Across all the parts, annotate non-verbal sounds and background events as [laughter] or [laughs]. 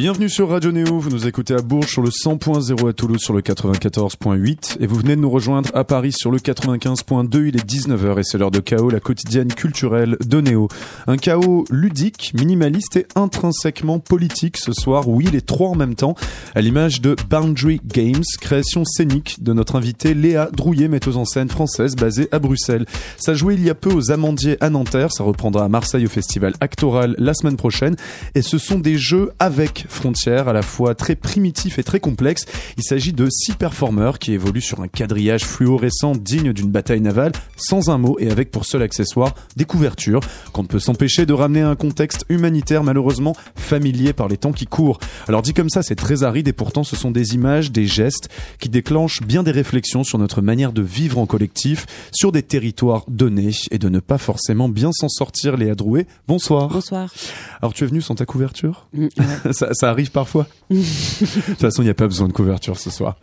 Bienvenue sur Radio Néo, vous nous écoutez à Bourges sur le 100.0 à Toulouse sur le 94.8 et vous venez de nous rejoindre à Paris sur le 95.2, il est 19h et c'est l'heure de chaos, la quotidienne culturelle de Néo. Un chaos ludique, minimaliste et intrinsèquement politique ce soir, oui les trois en même temps, à l'image de Boundary Games, création scénique de notre invitée Léa Drouillet, metteuse en scène française basée à Bruxelles. Ça jouait il y a peu aux Amandiers à Nanterre, ça reprendra à Marseille au festival Actoral la semaine prochaine. Et ce sont des jeux avec frontières, à la fois très primitif et très complexe. Il s'agit de six performeurs qui évoluent sur un quadrillage fluorescent digne d'une bataille navale, sans un mot et avec pour seul accessoire des couvertures, qu'on ne peut s'empêcher de ramener à un contexte humanitaire malheureusement familier par les temps qui courent. Alors dit comme ça, c'est très aride et pourtant ce sont des images, des gestes qui déclenchent bien des réflexions sur notre manière de vivre en collectif, sur des territoires donnés et de ne pas forcément bien s'en sortir. Léa Drouet, bonsoir. Bonsoir. Alors tu es venu sans ta couverture? Mm, [laughs] ça, ça, arrive parfois. [laughs] de toute façon, il n'y a pas besoin de couverture ce soir.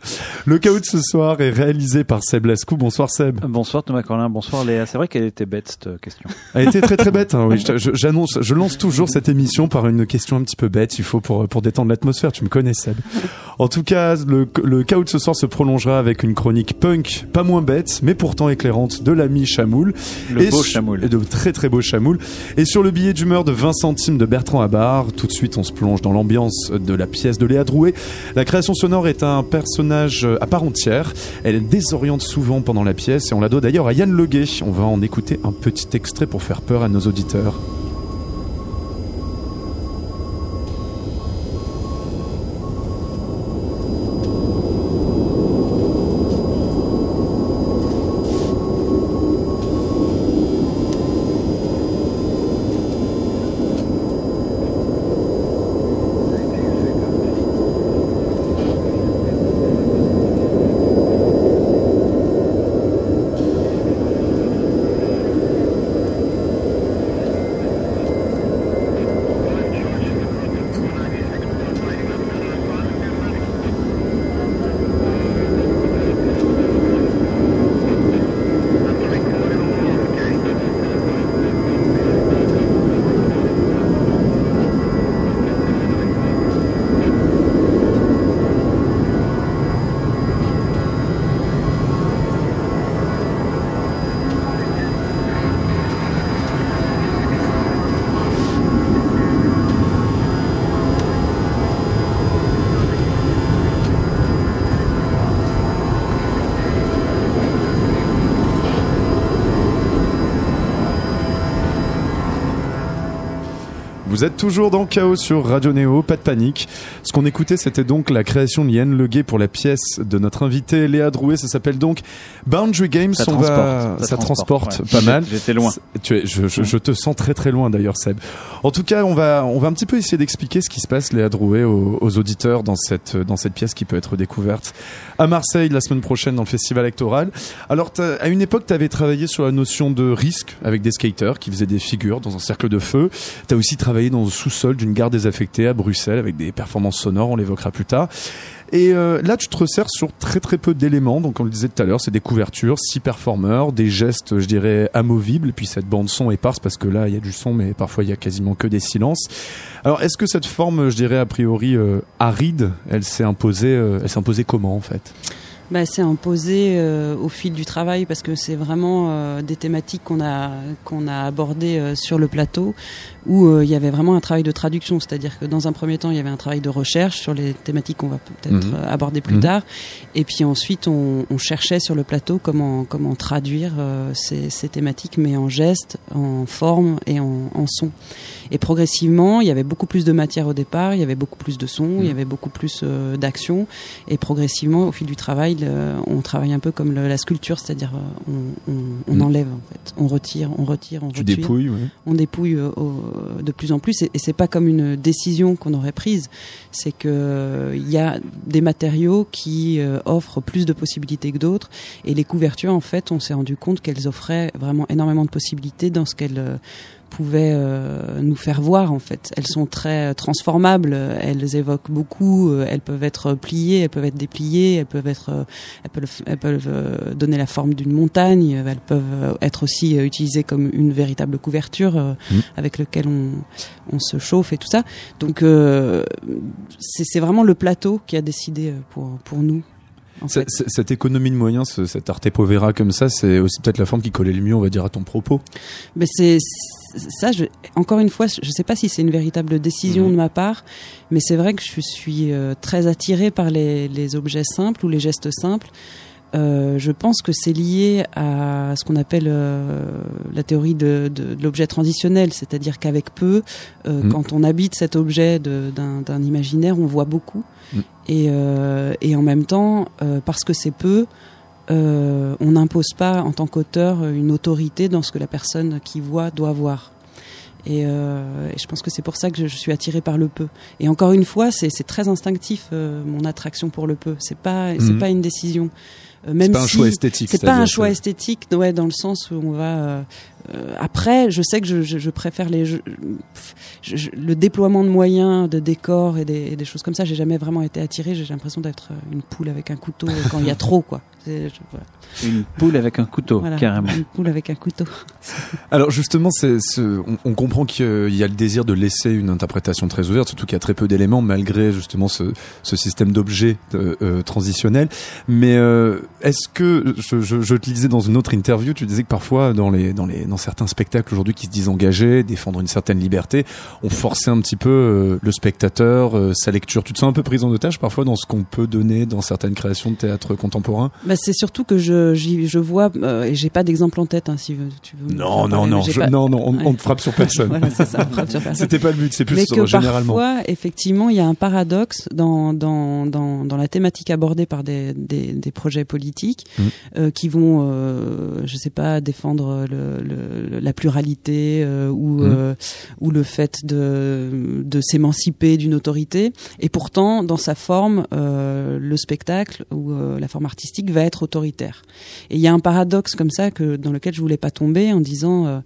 Le chaos de ce soir est réalisé par Seb Lascou. Bonsoir Seb. Bonsoir Thomas Corlin. Bonsoir Léa. C'est vrai qu'elle était bête cette question. Elle était très très bête. Hein, oui, [laughs] j'annonce, je lance toujours cette émission par une question un petit peu bête. Il faut pour pour détendre l'atmosphère. Tu me connais Seb. En tout cas, le, le chaos de ce soir se prolongera avec une chronique punk, pas moins bête, mais pourtant éclairante de l'ami Chamoul. Le beau Chamoul. De très très beau Chamoul. Et sur le billet d'humeur de 20 centimes de Bertrand Abar, tout de suite on se plonge dans l'ambiance de la pièce de Léa Drouet. La création sonore est un personnage à part entière. Elle désoriente souvent pendant la pièce et on la doit d'ailleurs à Yann Leguet. On va en écouter un petit extrait pour faire peur à nos auditeurs. Vous êtes toujours dans Chaos sur Radio Néo, pas de panique. Ce qu'on écoutait, c'était donc la création de Yann Leguet pour la pièce de notre invité Léa Drouet. Ça s'appelle donc Boundary Games. Ça transporte, ça, transporte, pas mal. J'étais loin. Tu es, je, je, je, te sens très très loin d'ailleurs, Seb. En tout cas, on va on va un petit peu essayer d'expliquer ce qui se passe, Léa Drouet, aux, aux, auditeurs dans cette dans cette pièce qui peut être découverte à Marseille la semaine prochaine dans le festival électoral. Alors, à une époque, tu avais travaillé sur la notion de risque avec des skaters qui faisaient des figures dans un cercle de feu. Tu as aussi travaillé dans le sous-sol d'une gare désaffectée à Bruxelles avec des performances sonores, on l'évoquera plus tard. Et euh, là, tu te resserres sur très très peu d'éléments. Donc, on le disait tout à l'heure, c'est des couvertures, six performeurs, des gestes, je dirais, amovibles. Puis cette bande son éparse parce que là, il y a du son, mais parfois il y a quasiment que des silences. Alors, est-ce que cette forme, je dirais a priori euh, aride, elle s'est imposée, euh, elle s'est imposée comment en fait? Bah, c'est imposé euh, au fil du travail parce que c'est vraiment euh, des thématiques qu'on a qu'on a abordées euh, sur le plateau où euh, il y avait vraiment un travail de traduction, c'est-à-dire que dans un premier temps il y avait un travail de recherche sur les thématiques qu'on va peut-être Mhm. euh, aborder plus Mhm. tard, et puis ensuite on, on cherchait sur le plateau comment comment traduire euh, ces, ces thématiques mais en gestes, en forme et en, en son. Et progressivement, il y avait beaucoup plus de matière au départ, il y avait beaucoup plus de son, il y avait beaucoup plus euh, d'action. Et progressivement, au fil du travail, le- on travaille un peu comme le- la sculpture, c'est-à-dire euh, on, on, on Mm. enlève en fait, on retire, on retire, on Tu retire, dépouilles, ouais. on dépouille euh, au- de plus en plus. Et, et c'est pas comme une décision qu'on aurait prise, c'est que euh, il y a des matériaux qui euh, offrent plus de possibilités que d'autres. Et les couvertures, en fait, on s'est rendu compte qu'elles offraient vraiment énormément de possibilités dans ce qu'elles euh, pouvait nous faire voir en fait. Elles sont très transformables, elles évoquent beaucoup, elles peuvent être pliées, elles peuvent être dépliées, elles peuvent être, elles peuvent, elles peuvent donner la forme d'une montagne, elles peuvent être aussi utilisées comme une véritable couverture mmh. avec lequel on, on se chauffe et tout ça. Donc c'est vraiment le plateau qui a décidé pour pour nous cette économie de moyens, cet arte povera comme ça, c'est aussi peut-être la forme qui collait le mieux, on va dire, à ton propos. Mais c'est ça. Je, encore une fois, je ne sais pas si c'est une véritable décision mhm. de ma part, mais c'est vrai que je suis euh, très attirée par les, les, objets simples ou les gestes simples. Euh, je pense que c'est lié à ce qu'on appelle euh, la théorie de, de, de l'objet transitionnel, c'est-à-dire qu'avec peu, euh, mhm. quand on habite cet objet d'un imaginaire, on voit beaucoup. Mm. Et, et, en même temps, parce que c'est peu, on n'impose pas en tant qu'auteur une autorité dans ce que la personne qui voit doit voir. Et, euh, et, je pense que c'est pour ça que je, suis attirée par le peu. Et encore une fois, c'est très instinctif mon attraction pour le peu. C'est pas c'est mm. pas une décision. Même c'est pas un choix esthétique. C'est pas un choix esthétique, ouais, dans le sens où on va euh, après, je sais que je, je, je préfère les jeux, le déploiement de moyens, de décors et des, des choses comme ça. J'ai jamais vraiment été attiré. J'ai l'impression d'être une poule avec un couteau quand il y a [laughs] trop, quoi. Une poule avec un couteau, carrément. Une poule avec un couteau. [laughs] Alors justement, c'est, on, on, comprend qu'il y a le désir de laisser une interprétation très ouverte, surtout qu'il y a très peu d'éléments malgré justement ce, ce système d'objets euh, euh transitionnels. Mais euh, est-ce que je, je, je, te disais dans une autre interview, tu disais que parfois dans les dans les dans certains spectacles aujourd'hui qui se disent engagés, défendre une certaine liberté, on forçait un petit peu euh, le spectateur, euh, sa lecture. Tu te sens un peu prise en otage parfois dans ce qu'on peut donner dans certaines créations de théâtre contemporain? Bah, C'est surtout que je, je vois, euh, et j'ai pas d'exemple en tête, hein, si tu veux. Non, non, non, non, non, on, ne frappe sur personne. [laughs] voilà, [laughs] C'était pas le but, c'est plus Mais que généralement. Parfois, effectivement, il y a un paradoxe dans, dans, dans, dans la thématique abordée par des, des, des projets politiques mmh. qui vont, je sais pas, défendre le, le la pluralité euh, ou, mmh. euh, ou le fait de, de s'émanciper d'une autorité. Et pourtant, dans sa forme, euh, le spectacle ou la forme artistique va être autoritaire. Et il y a un paradoxe comme ça que dans lequel je voulais pas tomber en disant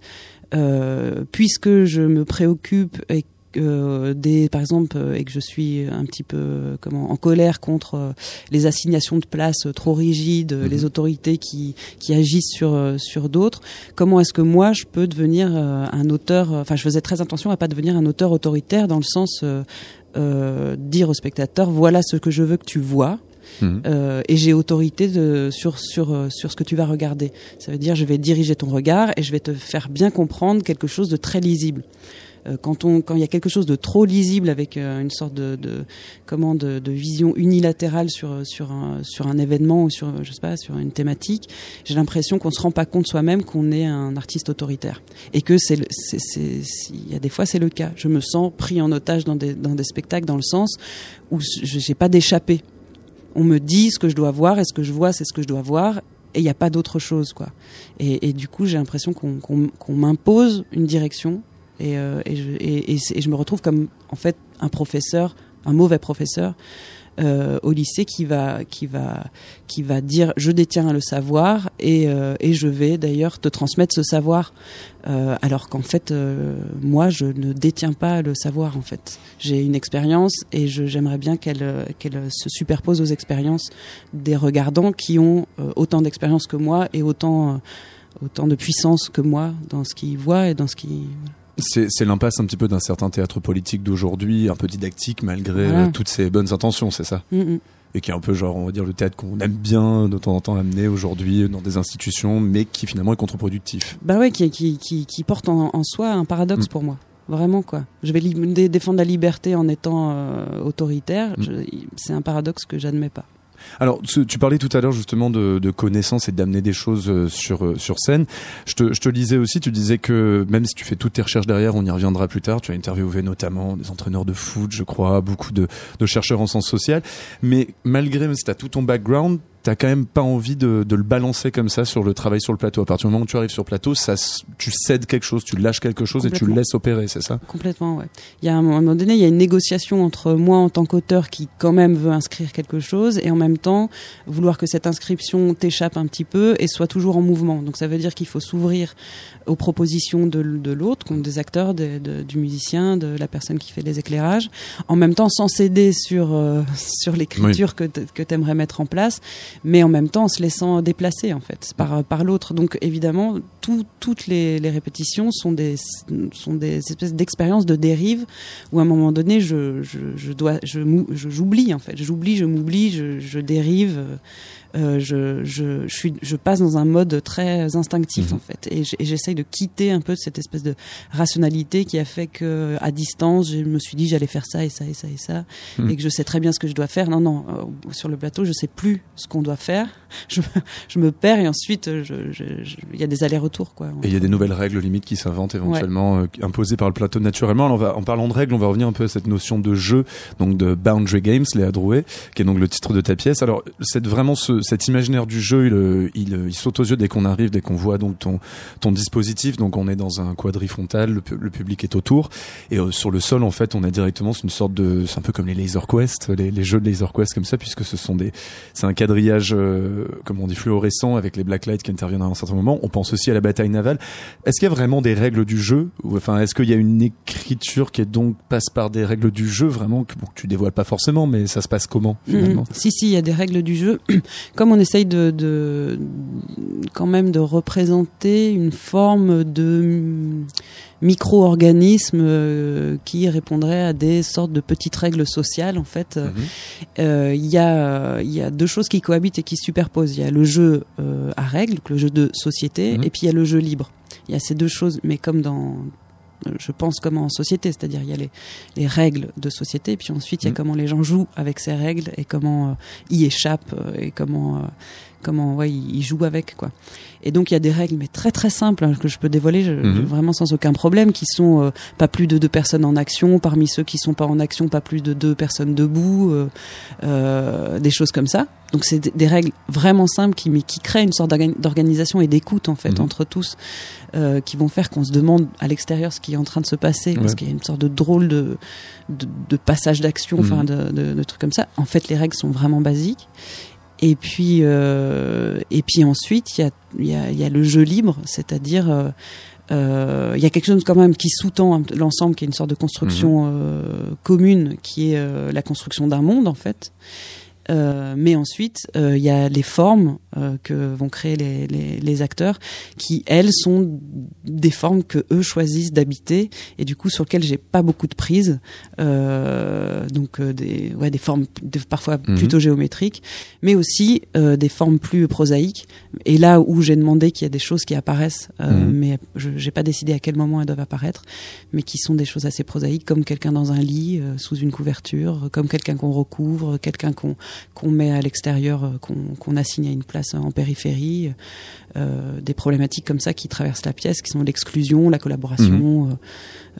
euh, puisque je me préoccupe et euh, des, par exemple, euh, et que je suis un petit peu euh, comment en colère contre les assignations de place trop rigides, mhm. les autorités qui, qui agissent sur sur d'autres. Comment est-ce que moi je peux devenir un auteur Enfin, je faisais très attention à pas devenir un auteur autoritaire dans le sens euh, dire au spectateur voilà ce que je veux que tu vois. Mhm. Euh, et j'ai autorité de, sur, sur, sur ce que tu vas regarder. Ça veut dire je vais diriger ton regard et je vais te faire bien comprendre quelque chose de très lisible. Euh, quand on quand il y a quelque chose de trop lisible avec euh, une sorte de, de comment de, de, vision unilatérale sur sur un sur un événement ou sur je sais pas sur une thématique, j'ai l'impression qu'on se rend pas compte soi-même qu'on est un artiste autoritaire et que c'est il y a des fois c'est le cas. Je me sens pris en otage dans des dans des spectacles dans le sens où j'ai pas d'échappée. On me dit ce que je dois voir et ce que je vois c'est ce que je dois voir et il n'y a pas d'autre chose quoi. Et, du coup j'ai l'impression qu'on m'impose une direction et, euh, je, et, je me retrouve comme en fait un professeur, un mauvais professeur euh, au lycée qui va qui va qui va dire je détiens le savoir et, euh, et je vais d'ailleurs te transmettre ce savoir. Euh, alors qu'en fait moi je ne détiens pas le savoir en fait. J'ai une expérience et j'aimerais bien qu'elle qu'elle se superpose aux expériences des regardants qui ont autant d'expérience que moi et autant autant de puissance que moi dans ce qu'ils voient et dans ce qu'ils c'est l'impasse un petit peu d'un certain théâtre politique d'aujourd'hui, un peu didactique malgré euh, toutes ses bonnes intentions, c'est ça mm, mm. Et qui est un peu genre, on va dire, le théâtre qu'on aime bien de temps en temps amener aujourd'hui dans des institutions, mais qui finalement est contre-productif. Bah ouais, qui, qui, qui, qui porte en, en, soi un paradoxe mm. pour moi. Vraiment quoi. Je vais défendre la liberté en étant euh, autoritaire. C'est un paradoxe que j'admets pas. Alors, tu parlais tout à l'heure justement de, de connaissances et d'amener des choses euh, sur euh, sur scène. Je te, je te lisais aussi, tu disais que même si tu fais toutes tes recherches derrière, on y reviendra plus tard. Tu as interviewé notamment des entraîneurs de foot, je crois, beaucoup de, de chercheurs en sciences sociales. Mais malgré, si tu tout ton background, t'as quand même pas envie de, de, le balancer comme ça sur le travail sur le plateau. À partir du moment où tu arrives sur le plateau, ça, tu cèdes quelque chose, tu lâches quelque chose et tu le laisses opérer, c'est ça? Complètement, ouais. Il y a un moment donné, il y a une négociation entre moi en tant qu'auteur qui quand même veut inscrire quelque chose et en même temps vouloir que cette inscription t'échappe un petit peu et soit toujours en mouvement. Donc ça veut dire qu'il faut s'ouvrir aux propositions de, de l'autre, des acteurs, de, du musicien, de la personne qui fait les éclairages, en même temps sans céder sur euh, [laughs] sur l'écriture que que tu aimerais mettre en place, mais en même temps en se laissant déplacer en fait par par l'autre. Donc évidemment, tout, toutes les, les, répétitions sont des sont des espèces d'expériences de dérive où à un moment donné je je, je dois je j'oublie en fait, j'oublie, je m'oublie, je, je dérive euh, je, je, je, suis, je passe dans un mode très instinctif mhm. en fait, et j'essaye de quitter un peu cette espèce de rationalité qui a fait que à distance, je me suis dit j'allais faire ça et ça et ça et ça, mhm. et que je sais très bien ce que je dois faire. Non, non, euh, sur le plateau, je sais plus ce qu'on doit faire. [laughs] Je, je, me perds et ensuite, il y a des allers-retours quoi. Et il y a des nouvelles règles limites qui s'inventent éventuellement, euh, imposées par le plateau naturellement. Alors, on va, en parlant de règles, on va revenir un peu à cette notion de jeu, donc de Boundary Games, Léa Drouet, qui est donc le titre de ta pièce. Alors, c'est vraiment ce, cet imaginaire du jeu, il, il, il saute aux yeux dès qu'on arrive, dès qu'on voit donc ton, ton dispositif. Donc on est dans un quadrifrontal, le, le public est autour, et euh, sur le sol en fait, on a directement c'est une sorte de, c'est un peu comme les Laser Quest, les, jeux de Laser Quest comme ça, puisque ce sont des, c'est un quadrillage, euh, comme on dit, fluorescent avec les blacklights qui interviennent à un certain moment. On pense aussi à la bataille navale. Est-ce qu'il y a vraiment des règles du jeu, enfin est-ce qu'il y a une écriture qui est donc passe par des règles du jeu vraiment que, tu dévoiles pas forcément, mais ça se passe comment finalement? Mmh. Si si, il y a des règles du jeu. Comme on essaye de, de, quand même de représenter une forme de micro-organisme euh, qui répondrait à des sortes de petites règles sociales en fait. Mhm. Euh, il y, a, y a deux choses qui cohabitent et qui se superposent. Il y a le jeu euh, à règles, le jeu de société, mhm. et puis il y a le jeu libre. Il y a ces deux choses, mais comme dans je pense comme en société, c'est-à-dire il y a les, les, règles de société, puis ensuite il y a mm. comment les gens jouent avec ces règles et comment euh, y échappent euh, et comment euh, comment ouais, ils jouent avec quoi. Et donc il y a des règles mais très très simples hein, que je peux dévoiler mm-hmm. vraiment sans aucun problème, qui sont pas plus de deux personnes en action, parmi ceux qui sont pas en action, pas plus de deux personnes debout, des choses comme ça. Donc c'est des règles vraiment simples qui, qui créent une sorte d'organisation et d'écoute en fait mm-hmm. entre tous. Euh, qui vont faire qu'on se demande à l'extérieur ce qui est en train de se passer, parce qu'il y a une sorte de drôle de, de, de passage d'action, enfin mhm. de, de, de, trucs comme ça. En fait, les règles sont vraiment basiques. Et puis, euh, et puis ensuite, il y a, y, a, y a le jeu libre, c'est-à-dire euh, euh, il y a quelque chose quand même qui sous-tend l'ensemble, qui est une sorte de construction mhm. euh, commune, qui est euh, la construction d'un monde en fait. Euh, mais ensuite, il y a les formes euh, que vont créer les, les, les, acteurs, qui elles sont des formes que eux choisissent d'habiter et du coup sur lesquelles j'ai pas beaucoup de prise, euh, donc euh, des ouais des formes parfois mhm. plutôt géométriques, mais aussi euh, des formes plus prosaïques. Et là où j'ai demandé qu'il y a des choses qui apparaissent, mhm. mais je j'ai pas décidé à quel moment elles doivent apparaître, mais qui sont des choses assez prosaïques, comme quelqu'un dans un lit sous une couverture, comme quelqu'un qu'on recouvre, quelqu'un qu'on qu'on met à l'extérieur, qu'on qu'on assigne à une place en périphérie, euh, des problématiques comme ça qui traversent la pièce, qui sont l'exclusion, la collaboration, mhm. euh,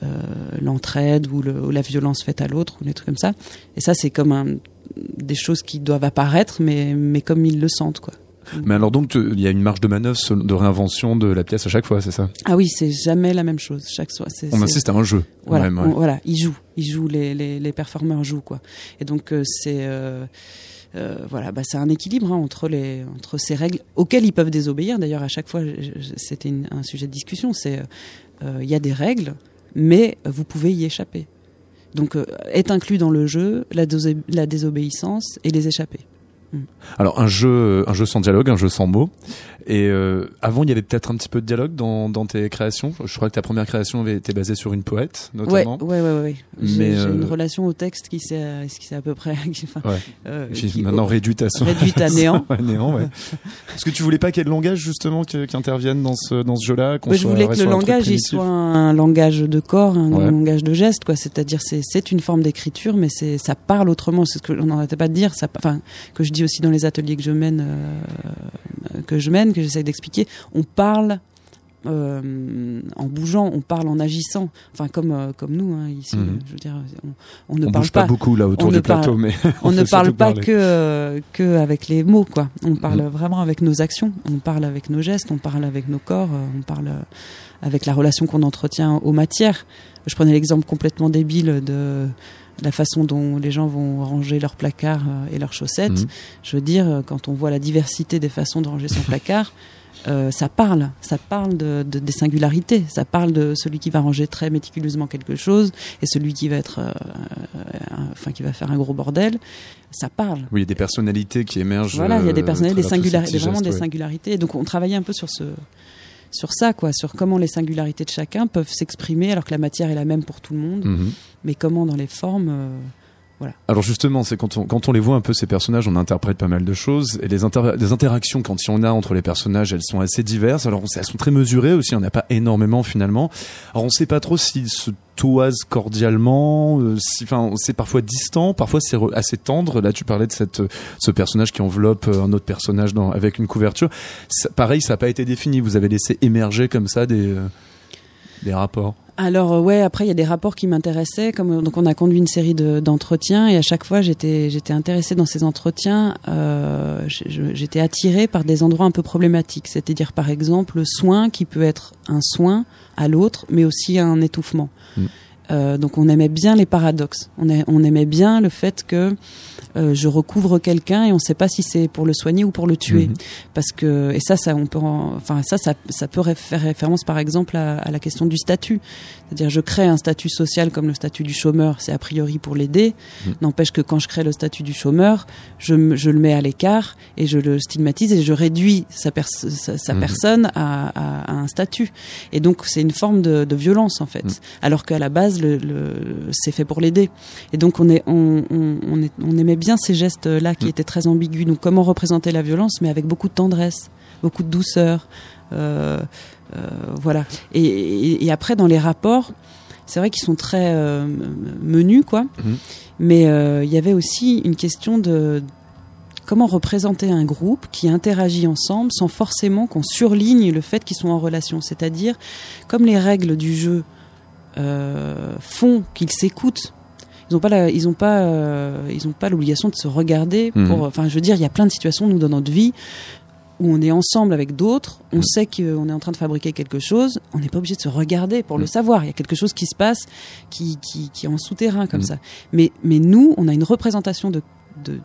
euh, l'entraide ou, la violence faite à l'autre, ou des trucs comme ça. Et ça, c'est comme un, des choses qui doivent apparaître, mais, mais comme ils le sentent, quoi. Mais alors donc il y a une marge de manœuvre de réinvention de la pièce à chaque fois, c'est ça? Ah oui, c'est jamais la même chose chaque fois. On insiste à un jeu. Voilà, voilà, ils jouent, ils jouent, les, les, les performeurs jouent quoi. Et donc c'est euh, voilà, bah, c'est un équilibre hein, entre les entre ces règles auxquelles ils peuvent désobéir. D'ailleurs, à chaque fois, c'était un sujet de discussion. C'est euh, il y a des règles, mais vous pouvez y échapper. Donc, euh, est inclus dans le jeu la, la désobéissance et les échapper. Alors un jeu, un jeu sans dialogue, un jeu sans mots. Et euh, avant, il y avait peut-être un petit peu de dialogue dans, dans tes créations. Je crois que ta première création avait été basée sur une poète, notamment. Ouais, ouais, ouais. ouais. J'ai euh... une relation au texte qui s'est, qui s'est à peu près, [laughs] enfin, ouais. euh, qui, maintenant réduite à son, réduite à néant. [laughs] à néant, ouais. [laughs] Est-ce que tu voulais pas qu'il y ait le langage justement qui, qui intervienne dans ce dans ce jeu-là Je voulais que le langage il soit un langage de corps, un langage de geste, quoi. C'est-à-dire c'est c'est une forme d'écriture, mais c'est ça parle autrement. C'est ce que on n'arrêtait pas de dire. Ça, enfin, que je dis aussi dans les ateliers que je mène, euh, que je mène que j'essaie d'expliquer, on parle euh, en bougeant, on parle en agissant. Enfin, comme euh, comme nous hein, ici. Mhm. Je veux dire, on, on ne On parle bouge pas, pas. beaucoup là autour du plateau, mais [laughs] On, ne parle pas parler. que euh, que avec les mots, quoi. On parle Mhm. vraiment avec nos actions. On parle avec nos gestes. On parle avec nos corps. On parle avec la relation qu'on entretient aux matières. Je prenais l'exemple complètement débile de la façon dont les gens vont ranger leurs placards euh, et leurs chaussettes. Mhm. Je veux dire, euh, quand on voit la diversité des façons de ranger son [laughs] placard, euh, ça parle, ça parle de, de- des singularités, ça parle de celui qui va ranger très méticuleusement quelque chose et celui qui va être, euh, euh, enfin qui va faire un gros bordel, ça parle. Oui, il y a des personnalités qui émergent. Voilà, il y a des personnalités, des singularités, vraiment des singularités. Et donc on travaillait un peu sur ce, sur ça, quoi, sur comment les singularités de chacun peuvent s'exprimer alors que la matière est la même pour tout le monde, Mhm. mais comment dans les formes. euh, Alors justement, c'est quand on, quand on les voit un peu ces personnages, on interprète pas mal de choses et les, inter- les interactions quand il y en a entre les personnages, elles sont assez diverses. Alors on elles sont très mesurées aussi, il n'y en a pas énormément finalement. Alors on sait pas trop s'ils se toisent cordialement, euh, si, enfin c'est parfois distant, parfois c'est assez tendre. Là tu parlais de cette, ce personnage qui enveloppe euh, un autre personnage avec une couverture. Pareil, ça n'a pas été défini. Vous avez laissé émerger comme ça des, euh, des rapports. Alors euh, ouais, après il y a des rapports qui m'intéressaient. Comme euh, donc on a conduit une série de- d'entretiens et à chaque fois j'étais j'étais intéressée dans ces entretiens. Euh, j'étais attirée par des endroits un peu problématiques. C'est-à-dire par exemple le soin qui peut être un soin à l'autre, mais aussi un étouffement. Mm. Euh, donc on aimait bien les paradoxes. On, a- on aimait bien le fait que euh, je recouvre quelqu'un et on ne sait pas si c'est pour le soigner ou pour le tuer. Mhm. parce que et ça ça on peut en- enfin ça ça, ça peut faire référence par exemple à, à la question du statut. C'est-à-dire je crée un statut social comme le statut du chômeur c'est a priori pour l'aider. Mm. n'empêche que quand je crée le statut du chômeur je, je le mets à l'écart et je le stigmatise et je réduis sa, pers- sa, sa Mhm. personne à, à- à un statut. Et donc c'est une forme de, de violence en fait. Alors qu'à la base le, le- c'est fait pour l'aider. Et donc on est on, on, on, est- on aimait bien ces gestes là qui Mm. étaient très ambigus donc comment représenter la violence mais avec beaucoup de tendresse beaucoup de douceur euh, euh, voilà et, et, et après dans les rapports c'est vrai qu'ils sont très euh, menus quoi Mhm. mais euh, il y avait aussi une question de comment représenter un groupe qui interagit ensemble sans forcément qu'on surligne le fait qu'ils sont en relation c'est-à-dire comme les règles du jeu font qu'ils s'écoutent ils n'ont pas la- ils ont pas euh, ils ont pas l'obligation de se regarder Mhm. pour enfin je veux dire il y a plein de situations nous dans notre vie où on est ensemble avec d'autres, on Mhm. sait qu'on est en train de fabriquer quelque chose, on n'est pas obligé de se regarder pour le Mhm. savoir. Il y a quelque chose qui se passe qui, qui, qui est en souterrain comme ça. Mais, mais nous, on a une représentation de, de.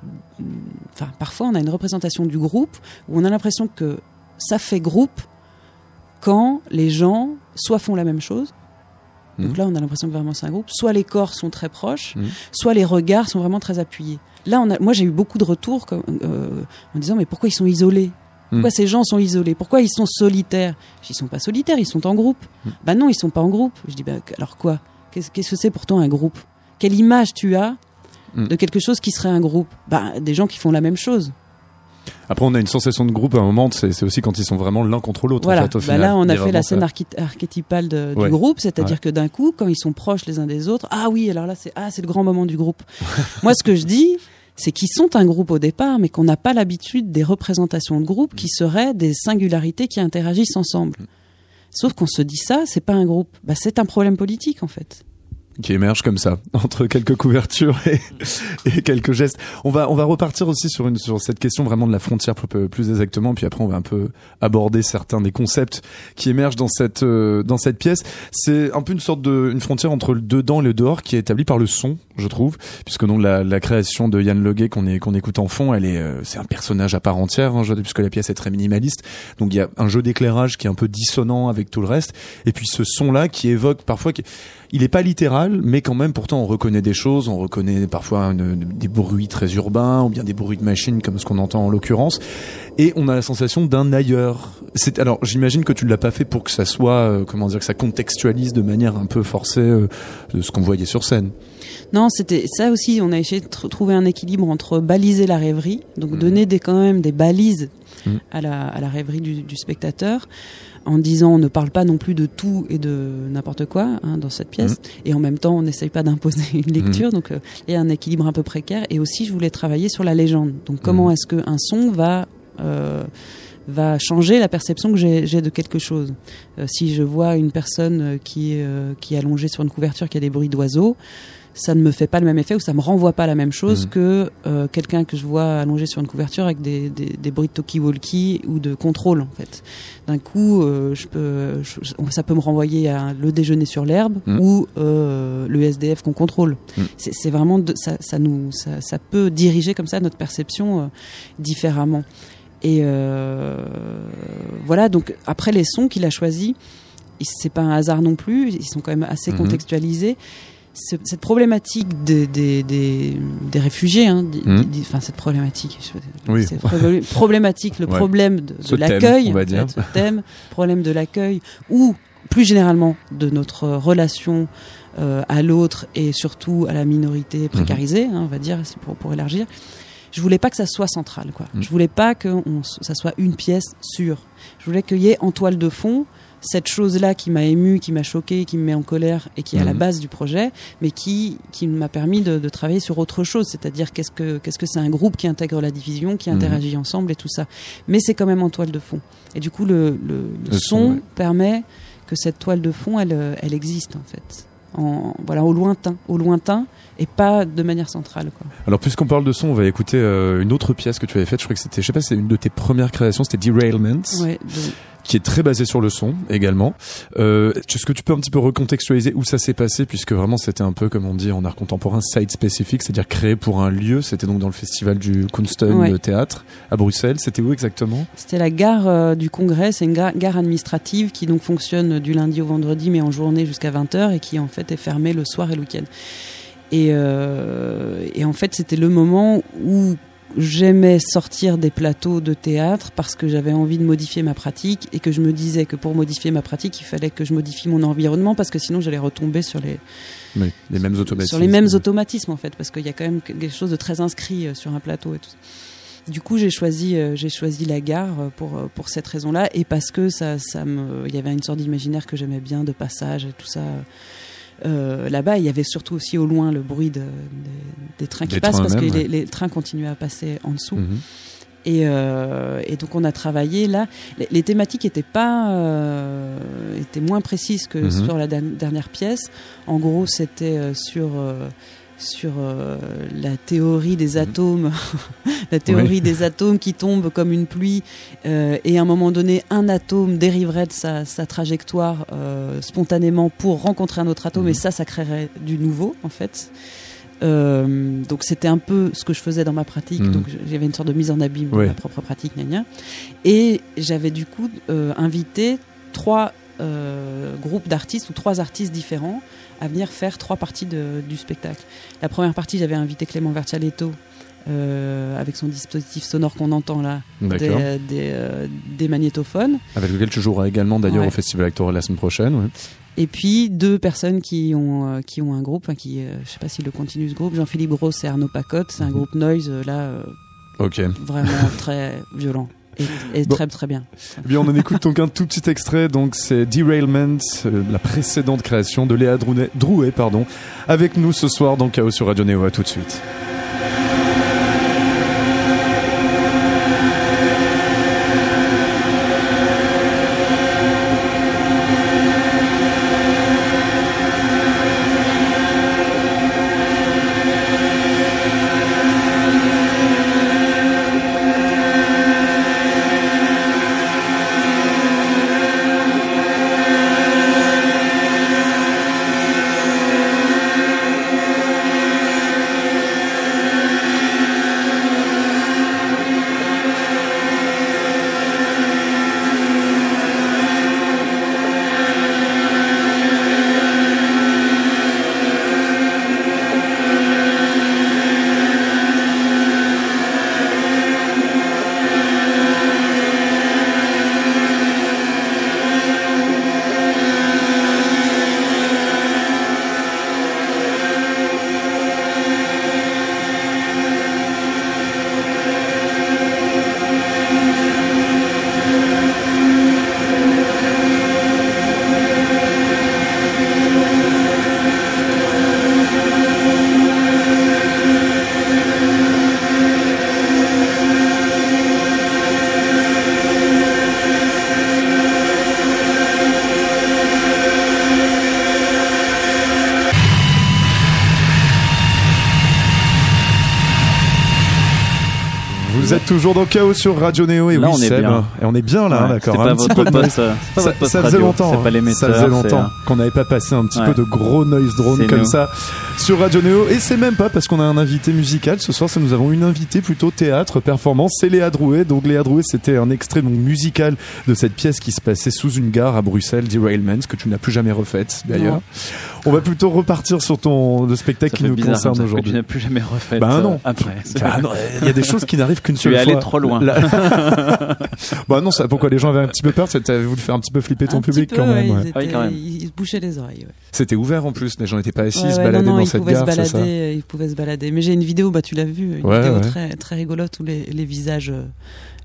Enfin, parfois, on a une représentation du groupe où on a l'impression que ça fait groupe quand les gens soit font la même chose. Donc Mhm. là, on a l'impression que vraiment c'est un groupe. Soit les corps sont très proches, Mhm. soit les regards sont vraiment très appuyés. Là, on a, moi, j'ai eu beaucoup de retours comme, euh, en disant mais pourquoi ils sont isolés? Pourquoi Mhm. ces gens sont isolés? Pourquoi ils sont solitaires? Ils sont pas solitaires, ils sont en groupe. Bah non, ils sont pas en groupe. Je dis bah alors quoi? Qu'est-ce que c'est pour toi un groupe? Quelle image tu as de quelque chose qui serait un groupe? Bah des gens qui font la même chose. Après, on a une sensation de groupe à un moment, c'est aussi quand ils sont vraiment l'un contre l'autre. Voilà. en fait, au Bah final. là, on a fait la scène archétypale de- Ouais. du groupe, c'est-à-dire Ouais. que d'un coup, quand ils sont proches les uns des autres, ah oui, alors là, c'est ah, c'est le grand moment du groupe. [laughs] Moi, ce que je dis, c'est qu'ils sont un groupe au départ, mais qu'on n'a pas l'habitude des représentations de groupe qui seraient des singularités qui interagissent ensemble. Sauf qu'on se dit ça, c'est pas un groupe. Bah, c'est un problème politique, en fait. Qui émerge comme ça [laughs] entre quelques couvertures et, quelques gestes. On va on va repartir aussi sur une sur cette question vraiment de la frontière plus, exactement puis après on va un peu aborder certains des concepts qui émergent dans cette euh, dans cette pièce. C'est un peu une sorte de une frontière entre le dedans et le dehors qui est établie par le son, je trouve, puisque donc la, création de Yann Leguet qu'on est qu'on écoute en fond, elle est euh, c'est un personnage à part entière hein, puisque la pièce est très minimaliste. Donc il y a un jeu d'éclairage qui est un peu dissonant avec tout le reste et puis ce son là qui évoque parfois il est pas littéral, mais quand même, pourtant, on reconnaît des choses. On reconnaît parfois une- des bruits très urbains, ou bien des bruits de machines, comme ce qu'on entend en l'occurrence. Et on a la sensation d'un ailleurs. C'est alors, j'imagine que tu ne l'as pas fait pour que ça soit, euh, comment dire, que ça contextualise de manière un peu forcée euh, de ce qu'on voyait sur scène. Non, c'était ça aussi. On a essayé de tr- trouver un équilibre entre baliser la rêverie, donc Mhm. donner des quand même des balises Mhm. à la à la rêverie du, du spectateur, en disant on ne parle pas non plus de tout et de n'importe quoi hein, dans cette pièce, et en même temps on n'essaye pas d'imposer [laughs] une lecture. Donc euh, il y a un équilibre un peu précaire. Et aussi je voulais travailler sur la légende. Donc comment Mhm. est-ce qu'un son va euh, va changer la perception que j'ai de quelque chose? si je vois une personne qui, qui est allongée sur une couverture qui a des bruits d'oiseaux, ça ne me fait pas le même effet ou ça me renvoie pas la même chose mhm. que euh, quelqu'un que je vois allongé sur une couverture avec des, des, des bruits de talkie-walkie ou de contrôle en fait. D'un coup, euh, je peux, ça peut me renvoyer à le déjeuner sur l'herbe mhm. ou euh, le SDF qu'on contrôle. Mhm. C'est vraiment ça, ça, nous, ça, ça, peut diriger comme ça notre perception différemment. Et voilà. Donc après les sons qu'il a choisis, c'est pas un hasard non plus. Ils sont quand même assez contextualisés cette problématique des, des, des, des réfugiés, hein, mmh. enfin cette problématique, oui. [laughs] problématique, le problème de, l'accueil, ce thème, problème de l'accueil, ou plus généralement de notre relation euh, à l'autre et surtout à la minorité mmh. précarisée, hein, on va dire, pour, pour élargir. Je voulais pas que ça soit central, quoi. Mmh. Je voulais pas que on, ça soit une pièce sûre. Je voulais qu'il y ait en toile de fond cette chose-là qui m'a ému, qui m'a choqué, qui me met en colère et qui est à la mhm. base du projet, mais qui, qui m'a permis de, de, travailler sur autre chose, c'est-à-dire qu'est-ce que qu'est-ce que c'est un groupe qui intègre la division, qui mhm. interagit ensemble et tout ça. Mais c'est quand même en toile de fond. Et du coup, le, le, son, permet que cette toile de fond, elle, elle existe en fait. En, voilà, au lointain, au lointain, et pas de manière centrale. Quoi. Alors puisqu'on parle de son, on va écouter euh, une autre pièce que tu avais faite. Je crois que c'était, je sais pas, c'est une de tes premières créations, c'était Derailments. Ouais, qui est très basé sur le son également. Euh, Est-ce que tu peux un petit peu recontextualiser où ça s'est passé, puisque vraiment c'était un peu, comme on dit en art contemporain, site spécifique, c'est-à-dire créé pour un lieu. C'était donc dans le festival du Kunsten Théâtre à Bruxelles. C'était où exactement? C'était la gare euh, du Congrès. C'est une gare, administrative qui donc fonctionne du lundi au vendredi, mais en journée jusqu'à 20h et qui en fait est fermée le soir et le week-end. Et, euh, et, en fait, c'était le moment où j'aimais sortir des plateaux de théâtre parce que j'avais envie de modifier ma pratique et que je me disais que pour modifier ma pratique, il fallait que je modifie mon environnement parce que sinon j'allais retomber sur les les mêmes automatismes. Sur les mêmes automatismes en fait parce qu'il y a quand même quelque chose de très inscrit euh, sur un plateau et tout. Du coup, j'ai choisi euh, j'ai choisi la gare euh, pour pour cette raison-là et parce que ça ça me il y avait une sorte d'imaginaire que j'aimais bien de passage et tout ça euh, là-bas, il y avait surtout aussi au loin le bruit de, des trains qui passent parce que les, trains continuaient à passer en dessous. Mhm. Et, euh, et, donc on a travaillé là. Les, thématiques étaient pas euh, étaient moins précises que mhm. sur la dernière pièce. En gros, c'était sur sur euh, la théorie des mhm. atomes, [laughs] la théorie des atomes qui tombent comme une pluie, euh, et à un moment donné, un atome dériverait de sa, trajectoire euh, spontanément pour rencontrer un autre atome, et mhm. ça, ça créerait du nouveau, en fait. donc c'était un peu ce que je faisais dans ma pratique, mhm. donc j'avais une sorte de mise en abîme de ma propre pratique, gna et j'avais du coup invité trois groupes d'artistes ou trois artistes différents à venir faire trois parties de, du spectacle. La première partie, j'avais invité Clément Vercialetto euh, avec son dispositif sonore qu'on entend là, des, euh, euh, des, magnétophones. Avec lequel tu joueras également d'ailleurs au Festival Actoral la semaine prochaine. Et puis deux personnes qui ont, qui ont un groupe, qui, je sais pas s'il le continue ce groupe, Jean-Philippe Gross et Arnaud Pacotte, c'est un mhm. groupe noise là, vraiment [laughs] très violent. Et, très très bien. Eh bien, on en écoute donc un tout petit extrait. Donc, c'est Derailment, euh, la précédente création de Léa Drouet, pardon, avec nous ce soir dans Chaos sur Radio Néo. À tout de suite. Toujours dans Chaos sur Radio Néo et là, oui, on est Seb. bien. Et on est bien là, Ouais, d'accord. Un pas petit votre peu poste, pas Ça, votre poste ça faisait longtemps. pas hein. Ça faisait longtemps euh, qu'on n'avait pas passé un petit Ouais. peu de gros noise drone comme nous. ça sur Radio Néo. Et c'est même pas parce qu'on a un invité musical. Ce soir, ça nous avons une invitée plutôt théâtre, performance. C'est Léa Drouet. Donc Léa Drouet, c'était un extrait donc, musical de cette pièce qui se passait sous une gare à Bruxelles, Derailments, que tu n'as plus jamais refaite d'ailleurs. On va plutôt repartir sur ton le spectacle Ça qui nous bizarre concerne aujourd'hui. tu n'as plus jamais refait Bah euh, non. après. C'est vrai. non, il y a des choses qui n'arrivent qu'une Tu seule es fois. allé trop loin. La- [laughs] bah non, ça pourquoi les gens avaient un petit peu peur, c'est que t'avais voulu faire un petit peu flipper ton Un public peu, quand même. ouais, ouais. Ils, Ah oui, quand même. Bouchaient les oreilles. ouais. C'était ouvert en plus, les gens n'étaient pas assis, Ouais, se baladaient non, non, dans cette gare, ça. balader, ils pouvaient se balader. Mais j'ai une vidéo, bah tu l'as vu, une vidéo très très rigolote où les, les visages, euh,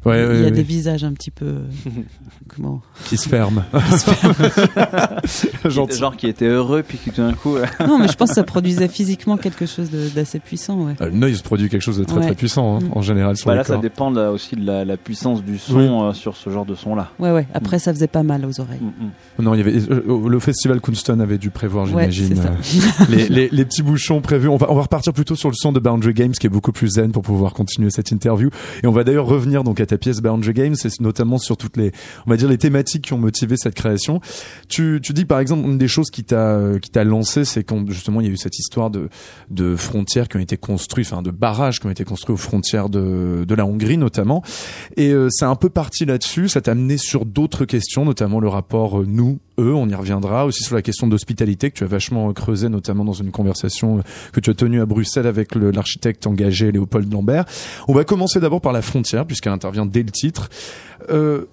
Ouais, il y a ouais, des visages un petit peu, [laughs] comment qui se ferment. [laughs] [laughs] Gentil. Genre qui était heureux puis qui tout d'un coup. euh, Non, mais je pense que ça produisait physiquement quelque chose d'assez puissant, ouais. Euh, Le noise produit quelque chose de très Ouais. très puissant hein, Mm. en général sur Bah le là, ça dépend là, aussi de la, la puissance du son Oui. euh, sur ce genre de son là. Ouais, ouais. Après, ça faisait pas mal aux oreilles. Non, il y avait euh, le festival Kunston avait dû prévoir, j'imagine, euh, les petits bouchons prévus. On va, on va repartir plutôt sur le son de Boundary Games, qui est beaucoup plus zen pour pouvoir continuer cette interview. Et on va d'ailleurs revenir donc à ta pièce Boundary Games, et notamment sur toutes les, on va dire les thématiques qui ont motivé cette création. Tu, tu dis par exemple une des choses qui t'a, euh, qui t'a lancé, c'est quand justement il y a eu cette histoire de, de frontières qui ont été construites, enfin de barrages qui ont été construits aux frontières de, de la Hongrie notamment. Et euh, c'est un peu parti là-dessus. Ça t'a amené sur d'autres questions, notamment le rapport euh, nous eux, on y reviendra aussi sur la question d'hospitalité que tu as vachement euh, creusé notamment dans une conversation que tu as tenue à Bruxelles avec l'architecte engagé Léopold Lambert. On va commencer d'abord par la frontière puisqu'elle intervient dès le titre. Euh,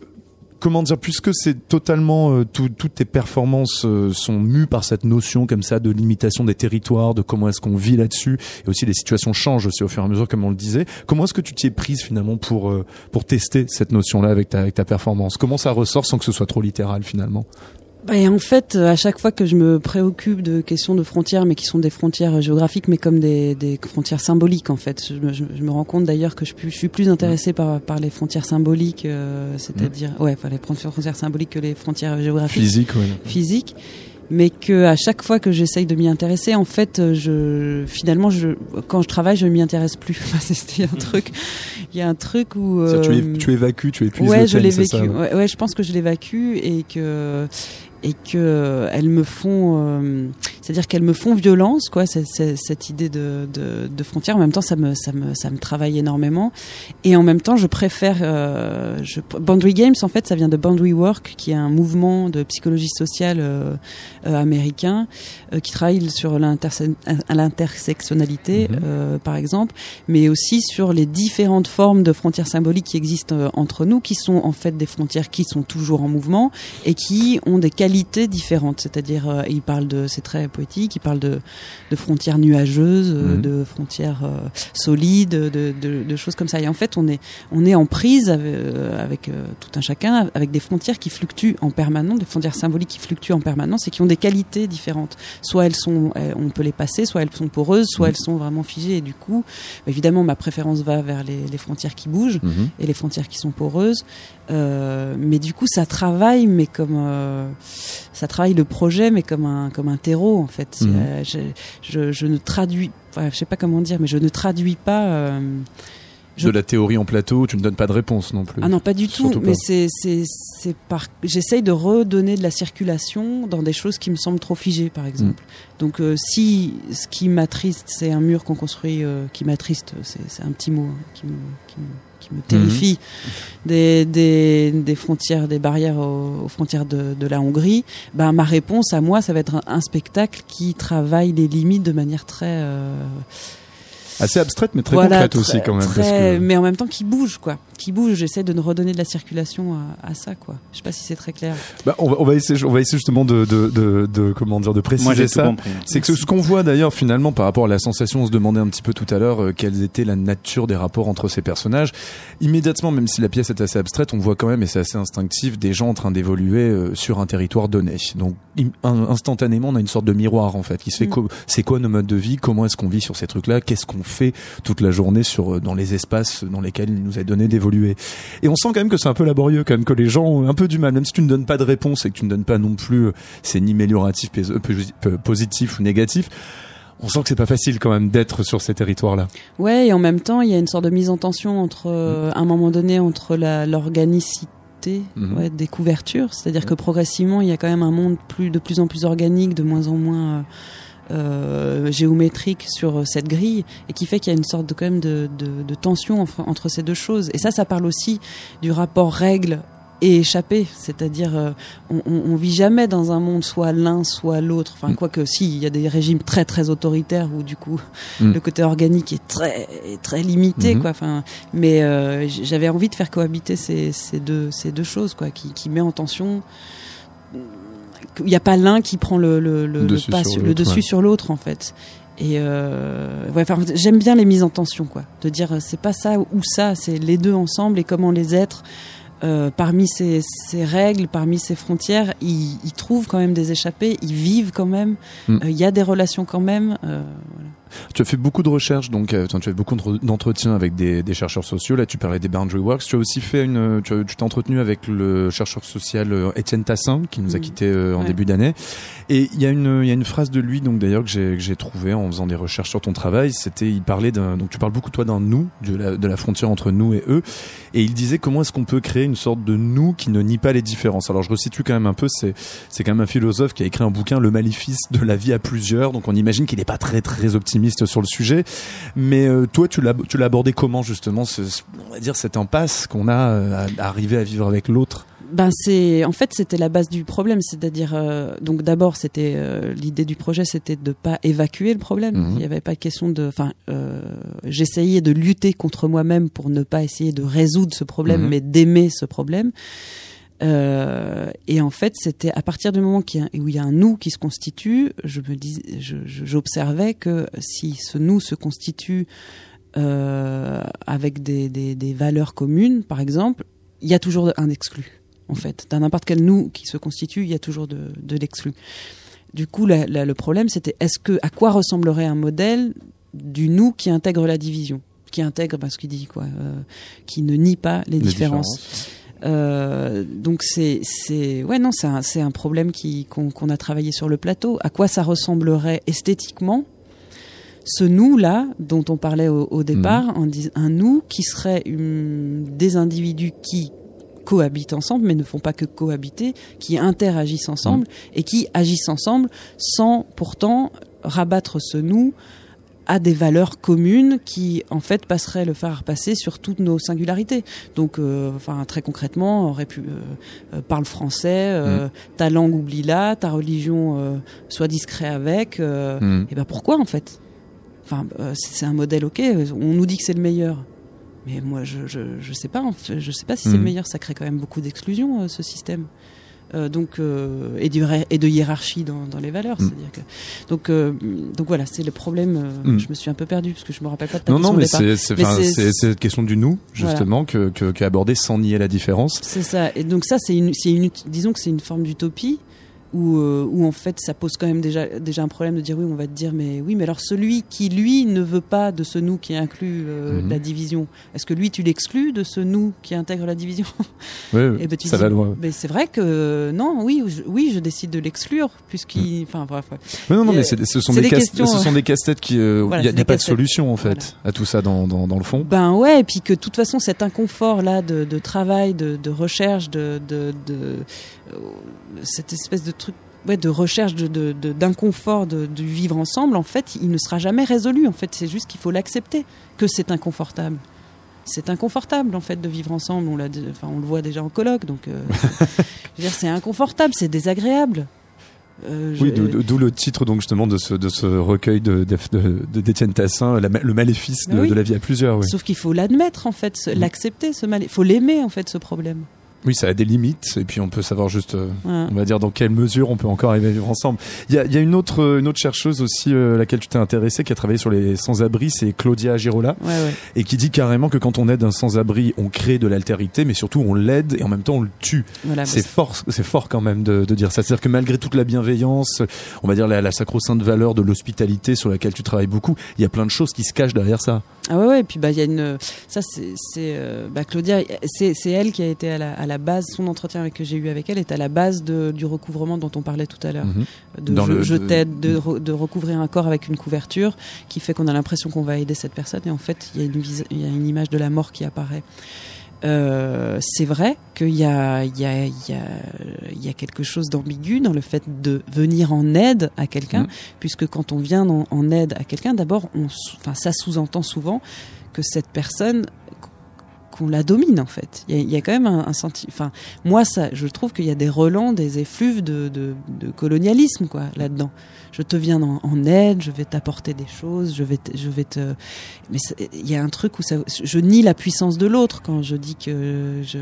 comment dire, puisque c'est totalement euh, tout- toutes tes performances euh, sont mues par cette notion comme ça de limitation des territoires, de comment est-ce qu'on vit là-dessus, et aussi les situations changent aussi au fur et à mesure, comme on le disait. Comment est-ce que tu t'y es prise finalement pour pour tester cette notion-là avec ta avec ta performance? Comment ça ressort sans que ce soit trop littéral finalement? Et en fait, à chaque fois que je me préoccupe de questions de frontières, mais qui sont des frontières géographiques, mais comme des, des frontières symboliques, en fait, je me, je- je me rends compte d'ailleurs que je, suis- je suis plus intéressée par, par les frontières symboliques, euh, c'est-à-dire, ouais, par les frontières symboliques que les frontières géographiques. Physique, ouais. physique mais que à chaque fois que j'essaye de m'y intéresser en fait euh, je finalement je quand je travaille je m'y intéresse plus. [laughs] Enfin, c'est un truc il y a un truc où C'est-à-dire, Tu, euh, é- tu évacues, tu épuises ouais le je l'ai vécu ça, ouais. ouais, ouais, je pense que je l'évacue et que et que euh, elles me font euh, c'est-à-dire qu'elles me font violence quoi cette idée de, de, de frontière en même temps ça me ça me ça me travaille énormément et en même temps je préfère euh, je, Boundary Games en fait ça vient de Boundary Work qui est un mouvement de psychologie sociale américain qui travaille sur l'intersectionnalité Mhm. euh, par exemple mais aussi sur les différentes formes de frontières symboliques qui existent euh, entre nous qui sont en fait des frontières qui sont toujours en mouvement et qui ont des qualités différentes c'est-à-dire euh, il parle de c'est très poétique il parle de, de frontières nuageuses euh, Mhm. de frontières euh, solides de, de, de choses comme ça et en fait on est on est en prise avec, avec tout un chacun avec des frontières qui fluctuent en permanence des frontières symboliques qui fluctuent en permanence et qui ont des qualités différentes soit elles sont on peut les passer soit elles sont poreuses soit Mhm. elles sont vraiment figées et du coup évidemment ma préférence va vers les, les frontières qui bougent Mhm. et les frontières qui sont poreuses. Mais du coup, ça travaille, mais comme euh, ça travaille le projet, mais comme un comme un terreau en fait. Mhm. Euh, je, je, je ne traduis, enfin, je sais pas comment dire, mais je ne traduis pas. euh, je- De la théorie en plateau, tu ne donnes pas de réponse non plus. ah non, pas du tout. Pas. Mais c'est c'est par. J'essaye de redonner de la circulation dans des choses qui me semblent trop figées, par exemple. Mm. Donc euh, si ce qui m'attriste, c'est un mur qu'on construit, qui m'attriste, c'est c'est un petit mot hein, qui me qui me, qui me terrifie. Des, des des frontières, des barrières aux, aux frontières de, de la Hongrie. Ben ma réponse à moi, ça va être un, un spectacle qui travaille les limites de manière très euh, Assez abstraite, mais très voilà, concrète aussi quand même. parce très- que- Mais en même temps qui bouge, quoi. Qui bouge. J'essaie de redonner de la circulation à, à ça, quoi. Je sais pas si c'est très clair. Bah, on, va, on va essayer, on va essayer justement de, de, de, de- comment dire, de préciser Moi ça. compris. C'est que ce qu'on voit d'ailleurs finalement par rapport à la sensation, on se demandait un petit peu tout à l'heure euh, quelle était la nature des rapports entre ces personnages. Immédiatement, même si la pièce est assez abstraite, on voit quand même, et c'est assez instinctif, des gens en train d'évoluer euh, sur un territoire donné. Donc instantanément, on a une sorte de miroir en fait qui se fait. Mm. co- C'est quoi nos modes de vie Comment est-ce qu'on vit sur ces trucs-là Qu'est-ce qu'on fait toute la journée sur euh, dans les espaces dans lesquels il nous est donné d'évoluer Et on sent quand même que c'est un peu laborieux, quand même que les gens ont un peu du mal, même si tu ne donnes pas de réponse et que tu ne donnes pas non plus, euh, c'est ni amélioratif, euh, posi- positif ou négatif On sent que c'est pas facile quand même d'être sur ces territoires-là. Ouais, et en même temps, il y a une sorte de mise en tension entre, à un moment donné, entre l'organicité Mhm. ouais, des couvertures. C'est-à-dire que progressivement, il y a quand même un monde plus, de plus en plus organique, de moins en moins euh, euh, géométrique sur cette grille, et qui fait qu'il y a une sorte de, quand même de, de, de tension entre, entre ces deux choses. Et ça, ça parle aussi du rapport règle et échappé, c'est-à-dire euh, on, on, vit jamais dans un monde soit l'un soit l'autre. Enfin, Mm. quoique si, il y a des régimes très très autoritaires où du coup Mm. le côté organique est très très limité, Mhm. quoi. Enfin, mais euh, j'avais envie de faire cohabiter ces, ces deux ces deux choses, quoi, qui, qui met en tension. Il n'y a pas l'un qui prend le le, le, le Dessus pas sur le l'autre, dessus ouais. sur l'autre en fait. Et euh, ouais, enfin, j'aime bien les mises en tension, quoi. De dire euh, c'est pas ça ou ça, c'est les deux ensemble et comment les êtres euh, parmi ces, ces règles, parmi ces frontières, ils, ils trouvent quand même des échappées, ils vivent quand même, euh, il Mm. y a des relations quand même. euh, voilà. Tu as fait beaucoup de recherches, donc euh, tu as fait beaucoup d'entre- d'entretiens avec des, des chercheurs sociaux. Là, tu parlais des Boundary Works. Tu as aussi fait une, tu t'es entretenu avec le chercheur social euh, Étienne Tassin, qui nous a Mm. quittés euh, en Ouais. début d'année. Et il y a une, il y a une phrase de lui, donc d'ailleurs que j'ai, que j'ai trouvé en faisant des recherches sur ton travail. C'était, il parlait d'un, donc tu parles beaucoup toi d'un nous, de la, de la frontière entre nous et eux. Et il disait comment est-ce qu'on peut créer une sorte de nous qui ne nie pas les différences? Alors je resitue quand même un peu. C'est, c'est quand même un philosophe qui a écrit un bouquin, Le maléfice de la vie à plusieurs. Donc on imagine qu'il n'est pas très très optimiste sur le sujet. Mais euh, toi, tu l'as, tu l'as abordé comment justement, ce, on va dire cette impasse qu'on a euh, à, à arriver à vivre avec l'autre? Ben c'est en fait c'était la base du problème, c'est-à-dire euh, donc d'abord c'était euh, l'idée du projet c'était de pas évacuer le problème. Mhm. Il n'y avait pas question de, enfin euh, j'essayais de lutter contre moi-même pour ne pas essayer de résoudre ce problème, Mhm. mais d'aimer ce problème. Euh, et en fait, c'était à partir du moment a, où il y a un nous qui se constitue, je me dis, j'observais que si ce nous se constitue euh, avec des, des, des valeurs communes, par exemple, il y a toujours un exclu. En fait, dans n'importe quel nous qui se constitue, il y a toujours de, de l'exclu. Du coup, la- la- le problème, c'était est-ce que à quoi ressemblerait un modèle du nous qui intègre la division, qui intègre, parce qu'il dit quoi, euh, qui ne nie pas les, Les différences. Euh, donc c'est c'est ouais non c'est un c'est un problème qui qu'on a travaillé sur le plateau. À quoi ça ressemblerait esthétiquement ce nous là dont on parlait au, au départ, en dis- un nous qui serait une- des individus qui cohabitent ensemble, mais ne font pas que cohabiter, qui interagissent ensemble et qui agissent ensemble sans pourtant rabattre ce nous à des valeurs communes qui en fait passeraient le phare passer sur toutes nos singularités. Donc, euh, enfin très concrètement, on aurait pu euh, euh, parle français, euh, ta langue oublie-la, ta religion euh, sois discret avec. euh, Mm. Et ben pourquoi en fait? Enfin, euh, c'est un modèle ok. On nous dit que c'est le meilleur. Mais moi, je, je, je sais pas. en fait, je sais pas si c'est le meilleur. Ça crée quand même beaucoup d'exclusion, euh, ce système. Euh, donc euh, et, de hiérarchie dans, dans les valeurs. C'est-à-dire que donc euh, donc voilà, c'est le problème. Mhm. Je me suis un peu perdue parce que je me rappelle pas de ta Non, question non, mais c'est, cette question du nous, justement, que, que, qui est abordée sans nier la différence. C'est ça. Et donc ça, c'est une, c'est une, disons que c'est une forme d'utopie où, euh, où en fait, ça pose quand même déjà, déjà un problème de dire oui, on va te dire, mais oui, mais alors celui qui lui ne veut pas de ce nous qui inclut euh, Mhm. la division, est-ce que lui tu l'exclus de ce nous qui intègre la division? Ouais, [laughs] Et ben tu ça dis, va loin. Mais c'est vrai que non, oui, je, oui, je décide de l'exclure puisqu'il, enfin bref. ouais. Mais non, non, mais ce sont des, questions, ce sont euh, des casse-têtes qui, euh, Voilà, il y a, pas de solution, en fait, Voilà. à tout ça dans, dans, dans le fond. Ben ouais, et puis que de toute façon cet inconfort là de, de travail, de, de recherche, de, de, euh, cette espèce de truc, ouais, de recherche de de- de- d'inconfort de, du vivre ensemble, en fait, il ne sera jamais résolu. En fait, c'est juste qu'il faut l'accepter que c'est inconfortable. C'est inconfortable en fait de vivre ensemble. On enfin, le voit déjà en colloque, donc euh, [laughs] c'est inconfortable, c'est désagréable. Euh, Oui, d'où- le titre donc justement de ce, de ce recueil de d'Étienne Tassin, la le maléfice de, oui. de la vie à plusieurs. Oui, Sauf qu'il faut l'admettre en fait, ce- l'accepter ce mal. Il faut l'aimer en fait ce problème. Oui, ça a des limites et puis on peut savoir juste, euh, on va dire dans quelle mesure on peut encore arriver à vivre ensemble. Il y a, il y a une autre une autre chercheuse aussi euh, à laquelle tu t'es intéressé qui a travaillé sur les sans-abri, c'est Claudia Girola Ouais, ouais. et qui dit carrément que quand on aide un sans-abri, on crée de l'altérité, mais surtout on l'aide et en même temps on le tue. Voilà, c'est fort, c'est fort quand même de, de dire ça. C'est-à-dire que malgré toute la bienveillance, on va dire la, la sacro-sainte valeur de l'hospitalité sur laquelle tu travailles beaucoup, il y a plein de choses qui se cachent derrière ça. Ah ouais, ouais, et puis bah il y a une ça c'est euh, bah Claudia c'est elle qui a été à la, à la base, son entretien avec, que j'ai eu avec elle est à la base de, du recouvrement dont on parlait tout à l'heure. Mhm. De Dans je, le- je de- t'aide, de, re- de recouvrir un corps avec une couverture qui fait qu'on a l'impression qu'on va aider cette personne et en fait il y, a une vis- il y a une image de la mort qui apparaît. Euh, c'est vrai qu'il y a, il y, a, il y, a, il y a quelque chose d'ambigu dans le fait de venir en aide à quelqu'un, Mhm. puisque quand on vient en, en aide à quelqu'un, d'abord, on sous- enfin, ça sous-entend souvent que cette personne qu'on la domine en fait. Il y a, il y a quand même un, un senti. Enfin, moi, ça, je trouve qu'il y a des relents, des effluves de, de, de colonialisme quoi là-dedans. Je te viens en, en aide, je vais t'apporter des choses, je vais, te, je vais te. Mais il y a un truc où ça, je nie la puissance de l'autre quand je dis que je,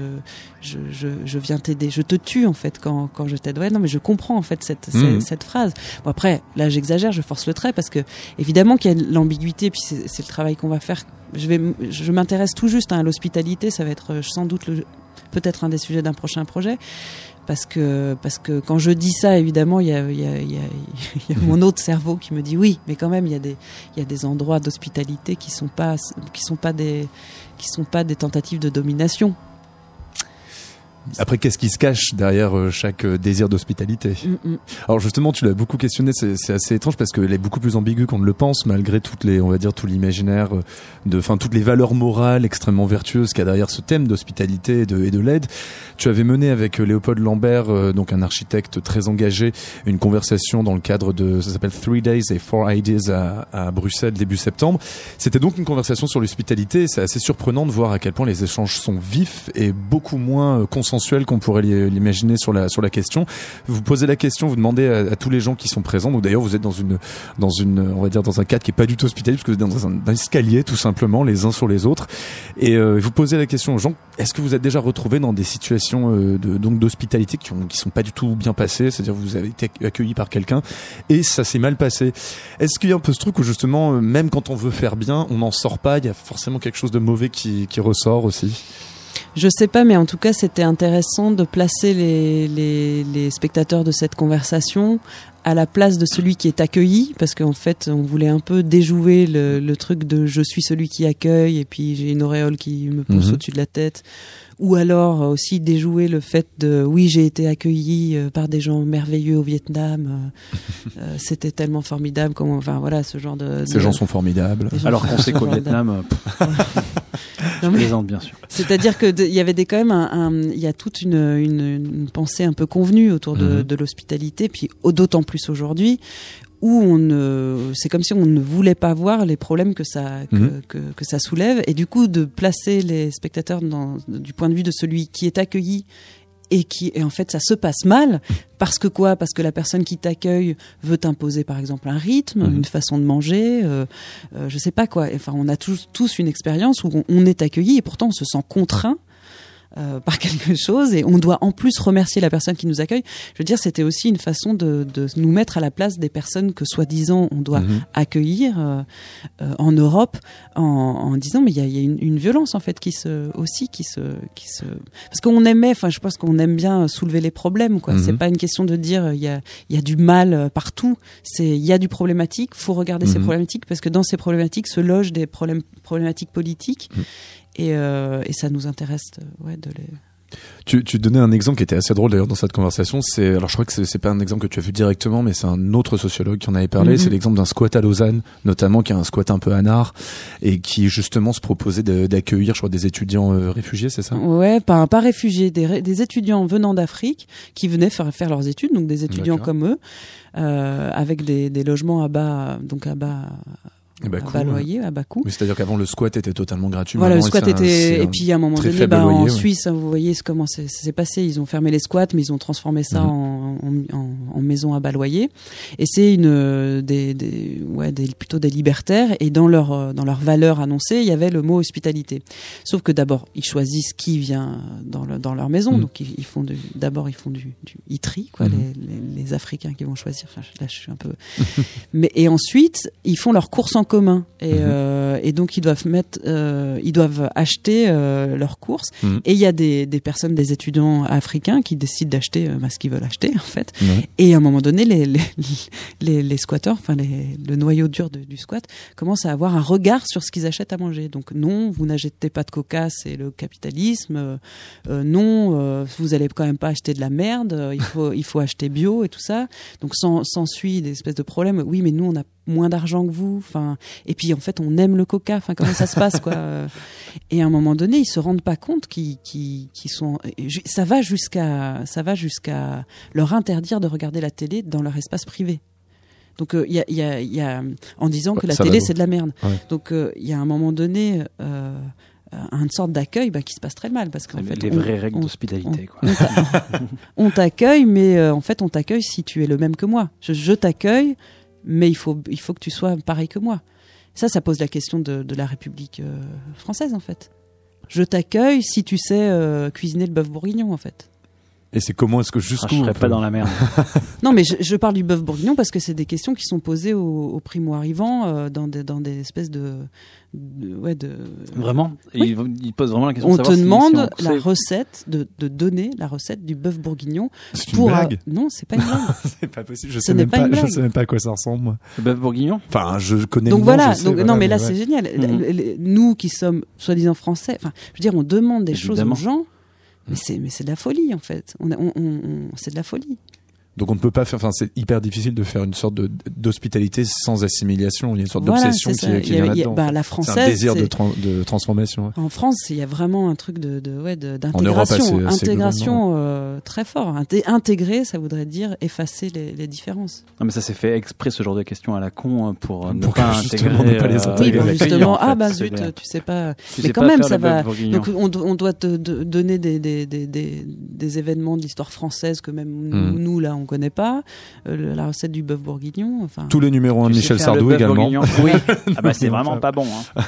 je, je, je viens t'aider. Je te tue en fait quand, quand je t'aide. Ouais, non, mais je comprends en fait cette, cette, cette phrase. Bon après, là, j'exagère, je force le trait parce que évidemment qu'il y a l'ambiguïté, puis c'est le travail qu'on va faire. Je vais, je m'intéresse tout juste hein, à l'hospitalité, ça va être euh, sans doute le, peut-être un des sujets d'un prochain projet. Parce que, parce que quand je dis ça, évidemment, il y a, mon autre cerveau qui me dit oui, mais quand même, il y a des, endroits d'hospitalité qui sont qui sont pas des tentatives de domination. Après, qu'est-ce qui se cache derrière euh, chaque euh, désir d'hospitalité Mm, mm. Alors justement, tu l'as beaucoup questionné, c'est assez étrange parce qu'elle est beaucoup plus ambiguë qu'on ne le pense, malgré toutes les, on va dire, tout l'imaginaire, euh, de, enfin toutes les valeurs morales extrêmement vertueuses qu'il y a derrière ce thème d'hospitalité et de, et de l'aide. Tu avais mené avec Léopold Lambert, donc un architecte très engagé, une conversation dans le cadre de, ça s'appelle Three Days et Four Ideas à, à Bruxelles début septembre. C'était donc une conversation sur l'hospitalité. et C'est assez surprenant de voir à quel point les échanges sont vifs et beaucoup moins euh, consensuels qu'on pourrait l'i- l'imaginer sur la question. Vous posez la question, vous demandez à, tous les gens qui sont présents. Donc d'ailleurs, vous êtes dans une dans une on va dire dans un cadre qui est pas du tout hospitalier parce que vous êtes dans un, escalier tout simplement les uns sur les autres et euh, vous posez la question aux gens est-ce que vous êtes déjà retrouvés dans des situations euh, donc d'hospitalité qui ont sont pas du tout bien passées c'est-à-dire vous avez été accueilli par quelqu'un et ça s'est mal passé est-ce qu'il y a un peu ce truc où justement euh, même quand on veut faire bien on n'en sort pas il y a forcément quelque chose de mauvais qui ressort aussi? Je sais pas, mais en tout cas, c'était intéressant de placer les, les, les spectateurs de cette conversation à la place de celui qui est accueilli, parce qu'en fait, on voulait un peu déjouer le, le truc de je suis celui qui accueille et puis j'ai une auréole qui me pousse Mhm. au-dessus de la tête. Ou alors euh, aussi déjouer le fait de oui, j'ai été accueilli euh, par des gens merveilleux au Vietnam, euh, [laughs] c'était tellement formidable, comment, enfin voilà, ce genre de. ces de- gens sont formidables gens Alors qu'on sait qu'au. Vietnam, [laughs] je plaisante bien sûr. C'est-à-dire que de- il y avait des quand même un, il y a toute une, une, une pensée un peu convenue autour de, Mhm. de l'hospitalité, puis au- d'autant plus aujourd'hui où on ne, c'est comme si on ne voulait pas voir les problèmes que ça que, Mhm. que, que ça soulève, et du coup de placer les spectateurs dans, du point de vue de celui qui est accueilli et qui et en fait ça se passe mal parce que quoi? Parce que la personne qui t'accueille veut t'imposer par exemple un rythme Mhm. une façon de manger euh, euh, je sais pas quoi enfin on a tous tous une expérience où on, on est accueilli et pourtant on se sent contraint euh, par [laughs] quelque chose et on doit en plus remercier la personne qui nous accueille. Je veux dire, c'était aussi une façon de, de nous mettre à la place des personnes que soi-disant on doit Mhm. accueillir euh, euh, en Europe en, en disant mais il y a, y a une, une violence en fait qui se aussi qui se qui se parce qu'on aimait enfin je pense qu'on aime bien soulever les problèmes quoi Mhm. c'est pas une question de dire euh, il y a il y a du mal euh, partout c'est il y a du problématique faut regarder ces Mhm. problématiques parce que dans ces problématiques se logent des problèmes problématiques politiques Mhm. Et, euh, et ça nous intéresse euh, ouais de les Tu, tu donnais un exemple qui était assez drôle d'ailleurs dans cette conversation. C'est alors je crois que c'est, c'est pas un exemple que tu as vu directement, mais c'est un autre sociologue qui en avait parlé. Mhm. C'est l'exemple d'un squat à Lausanne, notamment qui est un squat un peu anard et qui justement se proposait de- d'accueillir, je crois, des étudiants euh, réfugiés, c'est ça? Ouais, pas, pas réfugiés, des, étudiants venant d'Afrique qui venaient faire, faire leurs études, donc des étudiants D'accord. comme eux, euh, avec des, des logements à bas, donc à bas, Eh ben, à cool, bas ouais. loyer, à bas coût. Oui, c'est-à-dire qu'avant le squat était totalement gratuit. Voilà, le squat était. un- Et puis à un moment donné, bah, en ouais. Suisse, hein, vous voyez comment c'est- ça s'est passé. Ils ont fermé les squats, mais ils ont transformé ça Mhm. en, en, en- en maison à bas loyer. Et c'est une euh, des, des ouais des plutôt des libertaires. Et dans leur euh, dans leur valeur annoncée, il y avait le mot hospitalité. Sauf que d'abord, ils choisissent qui vient dans le, dans leur maison. Mhm. Donc ils, ils font d'abord ils font du, du trient, quoi Mhm. les, les, les Africains qui vont choisir. Enfin, là, je suis un peu. [laughs] mais et ensuite, ils font leurs courses en commun. Et, Mhm. euh, et donc ils doivent mettre, ils doivent acheter leurs courses. Mhm. Et il y a des, des personnes, des étudiants africains qui décident d'acheter bah, ce qu'ils veulent acheter en fait. Ouais. Et à un moment donné, les, les, les, les squatteurs, enfin le noyau dur de- du squat, commencent à avoir un regard sur ce qu'ils achètent à manger. Donc non, vous n'achetez pas de coca, c'est le capitalisme. Euh, euh, non, euh, vous allez quand même pas acheter de la merde. euh, il faut il faut acheter bio et tout ça. Donc s'en- s'ensuit des espèces de problèmes. Oui, mais nous on a moins d'argent que vous. Enfin, et puis en fait on aime le coca. Enfin comment ça se passe quoi. [laughs] Et à un moment donné, ils se rendent pas compte qu'ils sont. Ça va jusqu'à ça va jusqu'à leur interdire de regarder la télé dans leur espace privé. Donc euh, il y, a, il y, a, il y a en disant que Ouais, la télé c'est de la merde. Ouais. Donc euh, il y a un moment donné euh, une sorte d'accueil bah, qui se passe très mal parce qu'en fait les on- vraies règles d'hospitalité. quoi. on t'a- [laughs] on t'accueille, mais euh, en fait, on t'accueille si tu es le même que moi. Je, je t'accueille, mais il faut, que tu sois pareil que moi. Ça, ça pose la question de, de la République euh, française, en fait. Je t'accueille si tu sais euh, cuisiner le bœuf bourguignon, en fait. Et c'est comment est-ce que Ah, jusqu'où je serais pas peut- dans la merde. [laughs] Non, mais je, je parle du bœuf bourguignon parce que c'est des questions qui sont posées aux, aux primo-arrivants euh, dans, des, dans des espèces de, de- ouais, de. Vraiment Oui. il, il pose vraiment la question On de te savoir si- si demande on la recette de, de donner la recette du bœuf bourguignon C'est une pour. euh, blague. non, c'est pas une blague. [laughs] C'est pas possible. Je Ce sais n'est même pas pas. une Je sais même pas à quoi ça ressemble. Moi. le bœuf bourguignon? Enfin, je connais. Donc le nom, voilà, je sais, donc, voilà, non mais là ouais. c'est génial. Le- Nous qui sommes soi-disant français, enfin, je veux dire, on demande des Évidemment. choses aux gens, mais c'est de la folie en fait. On, on- on- c'est de la folie. Donc on ne peut pas faire. Enfin, c'est hyper difficile de faire une sorte de d'hospitalité sans assimilation. Il y a une sorte Voilà, d'obsession c'est qui, qui Il y a- vient là-dedans. bah, la c'est française, un désir de, c'est- tran- de transformation. ouais. En France, il y a vraiment un truc de, de ouais d'intégration, intégration euh, très fort. Inté- intégrer, ça voudrait dire effacer les, les différences. Non, mais ça s'est fait exprès ce genre de questions à la con euh, pour euh, ne Pour pas que, justement, intégrer. ne pas les euh, intégrer. Oui, justement, en fait, ah bah c'est zut, tu sais pas. Tu mais sais quand pas même, ça va. Donc on, do- on doit te donner des, des, des, des, des événements de l'histoire française que même nous, Hmm. nous, là on connaît pas. Euh, la recette du bœuf bourguignon, enfin Tous les numéros 1 de Michel Sardou également. Oui. Ah bah c'est vraiment pas bon. hein.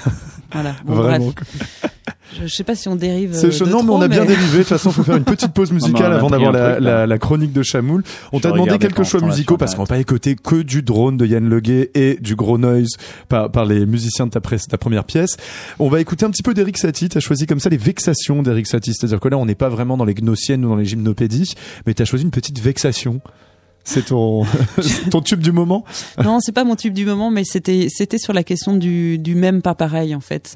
voilà. Bon, Vraiment. bref, je, je sais pas si on dérive. C'est euh, chaud. Non, mais on a bien dérivé. De toute façon, faut faire une petite pause [laughs] musicale avant d'avoir un la, chronique de Chamoul. On t'a demandé quelques choix musicaux parce qu'on va pas écouter que du drone de Yann Leguet et du gros noise par, par les musiciens de ta, presse- ta première pièce. On va écouter un petit peu d'Eric Satie. T'as choisi comme ça les vexations d'Eric Satie. C'est-à-dire que là, on n'est pas vraiment dans les gnossiennes ou dans les gymnopédies, mais t'as choisi une petite vexation. C'est ton, [laughs] ton tube du moment? Non, c'est pas mon tube du moment, mais c'était c'était sur la question du du même pas pareil en fait.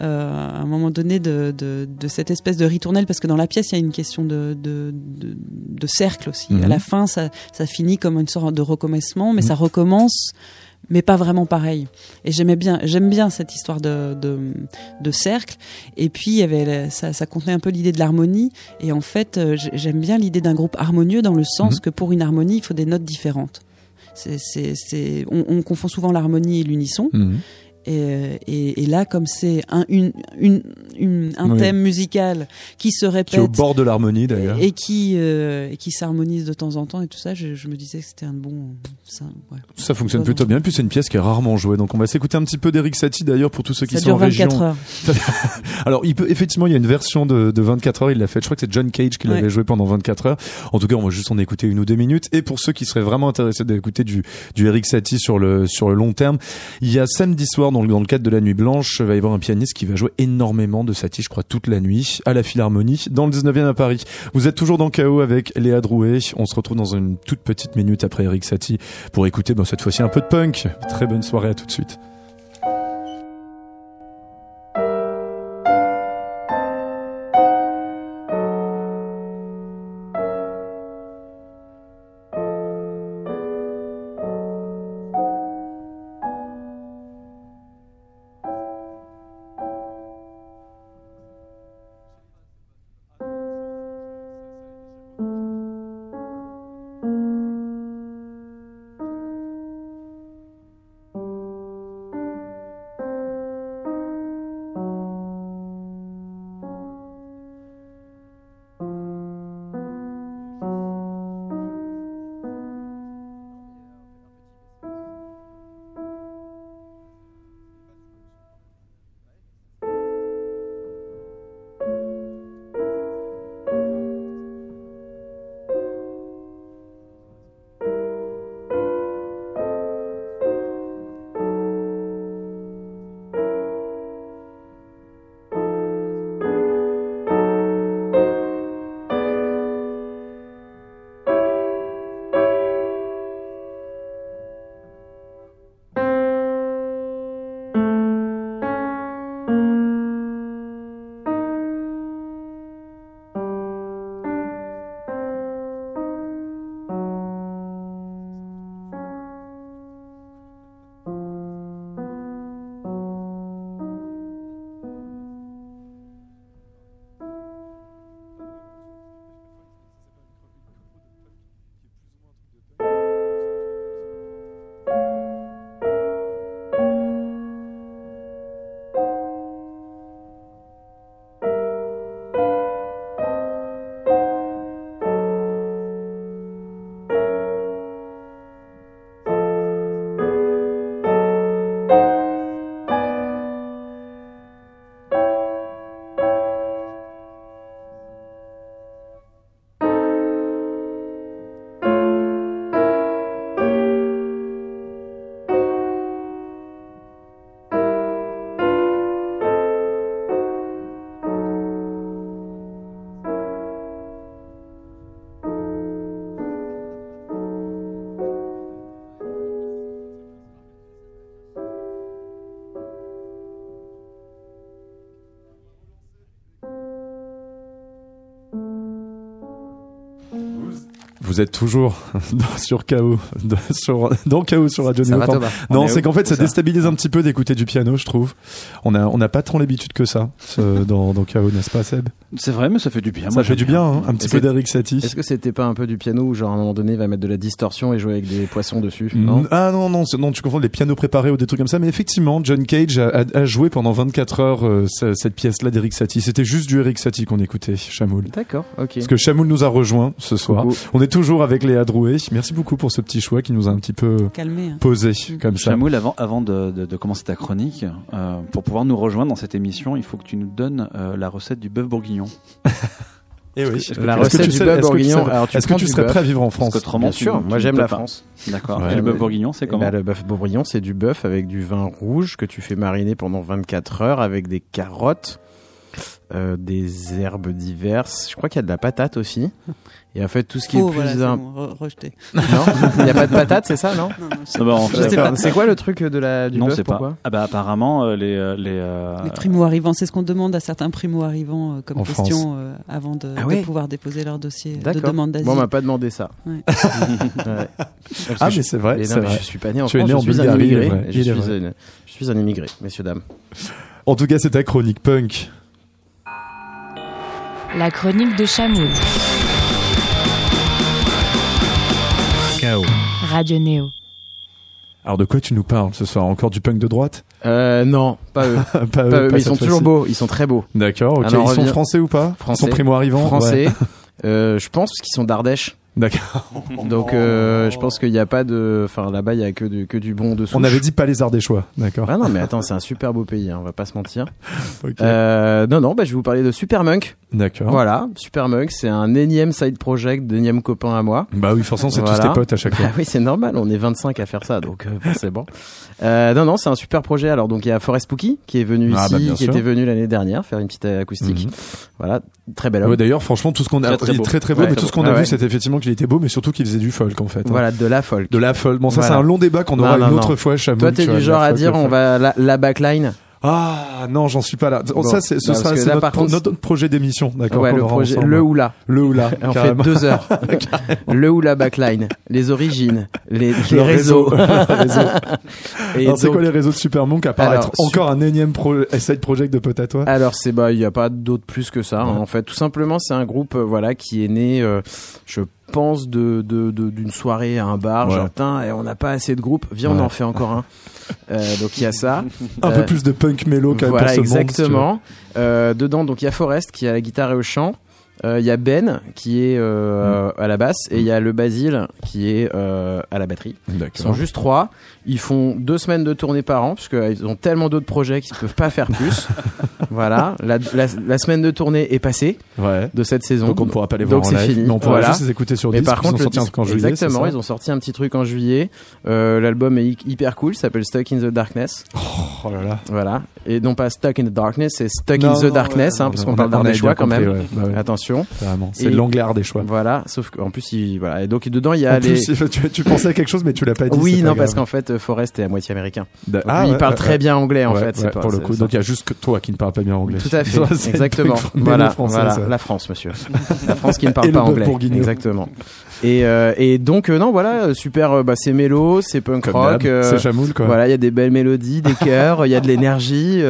euh, à un moment donné de, de, de cette espèce de ritournelle parce que dans la pièce il y a une question de, de, de, de cercle aussi. Mhm. À la fin ça, ça finit comme une sorte de recommencement mais Mhm. ça recommence mais pas vraiment pareil. Et j'aimais bien, j'aime bien cette histoire de, de, de cercle. Et puis il y avait, ça, ça contenait un peu l'idée de l'harmonie. Et en fait, euh, j'aime bien l'idée d'un groupe harmonieux dans le sens Mhm. que pour une harmonie, il faut des notes différentes. C'est, c'est, c'est, on, on confond souvent l'harmonie et l'unisson. Mhm. Et, et, et là, comme c'est un, une, une, une- un Oui. thème musical qui se Qui est au répète bord de l'harmonie d'ailleurs. et qui, euh, et qui s'harmonise de temps en temps et tout ça, je, je me disais que c'était un bon. Ça, ouais. Ça fonctionne plutôt bien. Puis c'est une pièce qui est rarement jouée. Donc on va s'écouter un petit peu d'Eric Satie d'ailleurs pour tous ceux qui ça sont dure en région. 24 heures. [laughs] Alors, il peut, effectivement, il y a une version de, de 24 heures. Il l'a fait. Je crois que c'est John Cage qui l'avait Ouais. joué pendant 24 heures. En tout cas, on va juste en écouter une ou deux minutes. Et pour ceux qui seraient vraiment intéressés d'écouter du, du Eric Satie sur le, sur le long terme, il y a samedi soir, dans le, dans cadre de la Nuit Blanche, va y avoir un pianiste qui va jouer énormément de Satie, je crois, toute la nuit, à la Philharmonie, dans le 19e à Paris. Vous êtes toujours dans KO avec Léa Drouet. On se retrouve dans une toute petite minute après Eric Satie pour écouter, bon, cette fois-ci un peu de punk. Très bonne soirée à tout de suite. Vous êtes toujours [laughs] dans, sur KO, dans, sur, dans KO sur Radio Ça Néo. va, Non, On est c'est qu'en fait, ça déstabilise un petit peu d'écouter du piano, je trouve. On a, on n'a pas tant l'habitude que ça ce- [laughs] dans, dans KO, n'est-ce pas, Seb? C'est vrai, mais ça fait du bien. Ça Moi, fait du bien, hein, un petit peu d'Eric Satie. Est-ce que c'était pas un peu du piano où genre à un moment donné il va mettre de la distorsion et jouer avec des poissons dessus Mm, Non? ah non non non tu confonds les pianos préparés ou des trucs comme ça mais effectivement John Cage a, a- a joué pendant 24 heures euh, ce- cette pièce là d'Eric Satie c'était juste du Eric Satie qu'on écoutait Chamoul D'accord, ok. parce que Chamoul nous a rejoint ce soir Coucou. on est toujours avec Léa Drouet merci beaucoup pour ce petit choix qui nous a un petit peu Calmé. hein. posé comme ça Chamoul, avant, avant de, de- de commencer ta chronique, euh, pour pouvoir nous rejoindre dans cette émission, il faut que tu nous donnes euh, la recette du bœuf bourguignon. [laughs] Eh oui. Que La recette du bœuf est-ce que tu bourguignon. sais- Alors, tu est-ce que tu serais prêt à vivre en France? Qu'autrement, Bien tu- sûr, tu moi j'aime la pas. France. D'accord. Ouais, Et le bœuf bourguignon, c'est comment? Le bœuf bourguignon, c'est du bœuf avec du vin rouge que tu fais mariner pendant 24 heures avec des carottes, euh, des herbes diverses. Je crois qu'il y a de la patate aussi. Et en fait, tout ce qui est plus voilà, c'est bon, re- rejeté. [laughs] Non, il n'y a pas de patate, c'est ça, non Non, non, je- Ah bah, en fait. C'est quoi le truc de la du Non, bœuf c'est pas. pourquoi Ah bah apparemment euh, les euh, les, euh, Les primo-arrivants, c'est ce qu'on demande à certains primo-arrivants euh, comme En question euh, avant de, Ah ouais de pouvoir déposer leur dossier de demande d'asile. Bon, on m'a pas demandé ça. Ouais. [laughs] Ouais. Parce ah mais c'est vrai mais c'est non, mais vrai je suis pas né en Tu es France, né je suis un immigré. Je suis, un, je suis un immigré, messieurs dames. en tout cas c'est ta chronique punk La chronique de Chamoul. Chaos. Radio Néo. alors de quoi tu nous parles ce soir? Encore du punk de droite? Euh, non, pas eux. [laughs] Pas eux, Pas eux, pas mais ils sont toujours beaux, ils sont très beaux. d'accord ok Alors, ils sont français ou pas? Français. ils sont primo arrivants Français. Euh, je pense qu'ils sont d'Ardèche. D'accord Donc euh, je pense qu'il n'y a pas de, enfin là-bas il y a que du que du bon dessous. on avait dit pas les Ardéchois d'accord Ah non mais attends c'est un super beau pays, hein, on va pas se mentir. [laughs] Euh, non non bah je vais vous parler de Supermunk. d'accord Voilà, Supermunk c'est un énième side project d'énième copain à moi. Bah oui, forcément, c'est tous tes potes à chaque [laughs] fois. Ah oui c'est normal, on est 25 à faire ça donc euh, forcément. Euh, non non c'est un super projet. Alors donc il y a Forest Spooky qui est venu Ah, ici, bah, bien qui sûr. était venu l'année dernière faire une petite acoustique. Mhm. Voilà très belle. Ouais, D'ailleurs, franchement, tout ce qu'on a, Très, très très très beau, Ouais, mais très tout ce qu'on a Ah vu, ouais. c'était effectivement qu'il était beau, mais surtout qu'il faisait du folk en fait. hein. Voilà de la folk. De la folk. Bon, ça, Voilà. c'est un long débat qu'on aura Non, une autre non. fois, Chamoul. Toi t'es du de genre à dire on va la, la backline. Ah, non, j'en suis pas là. Bon, ça, c'est, ce sera, là, notre, contre, notre projet d'émission, d'accord? Ouais le projet le ou la. Le ou là. [laughs] On fait deux heures. [laughs] le ou la backline, les origines, les, les [laughs] Le réseaux. réseau. Et Alors, c'est quoi les réseaux de Supermonk à part Alors, être encore un énième pro... side project de toi? Alors c'est bah il y a pas d'autre plus que ça hein, en fait tout simplement c'est un groupe euh, voilà qui est né euh, je pense de d'une soirée à un bar Ouais. genre et on n'a pas assez de groupes viens on en fait encore un. Euh, donc il y a ça. Un Euh, peu plus de punk mélo quand même voilà pour ce monde, si tu veux. exactement. Euh, dedans donc il y a Forest qui à la guitare et au chant. Euh, il y a Ben qui est euh, Mm. à la basse et il y a le Basile qui est euh, à la batterie Ils sont juste trois. Ils font deux semaines de tournée par an parce qu'ils ont tellement d'autres projets qu'ils peuvent pas faire plus. [laughs] voilà. La, la, la semaine de tournée est passée Ouais. de cette saison. Donc on ne pourra pas les Donc voir en c'est live, fini. mais on pourra Voilà. juste les écouter sur Mais disque. par ils ont contre, sorti disque- en juillet, exactement, ils ont sorti un petit truc en juillet. Euh, L'album est hy- hyper cool, s'appelle Stuck in the Darkness. Oh là là. Voilà. Et non pas Stuck in the Darkness, c'est Stuck Non, in the non, Darkness, ouais, hein, non, parce qu'on parle bien quand même. ouais. Bah ouais. Attention. C'est Et- l'anglaire des choix. Voilà. Sauf qu'en plus, il, voilà. Et donc dedans, il y a En les. plus, tu, tu pensais à quelque chose, mais tu l'as pas dit. oui, non, parce qu'en fait, Forrest est à moitié américain. Donc, Ah, lui, il parle ouais, très ouais. bien anglais, en fait. pas- pour le coup. Donc il y a juste que toi qui ne parle pas bien anglais. Tout à [laughs] fait, exactement. Voilà, français, voilà. ça. la France, monsieur. [laughs] La France qui ne parle pas anglais. Exactement. Et, euh, et donc, euh, non, voilà, super, euh, bah, c'est mélo, c'est punk Comme rock. euh, c'est chamoul quoi. voilà, il y a des belles mélodies, des [laughs] chœurs, il y a de l'énergie.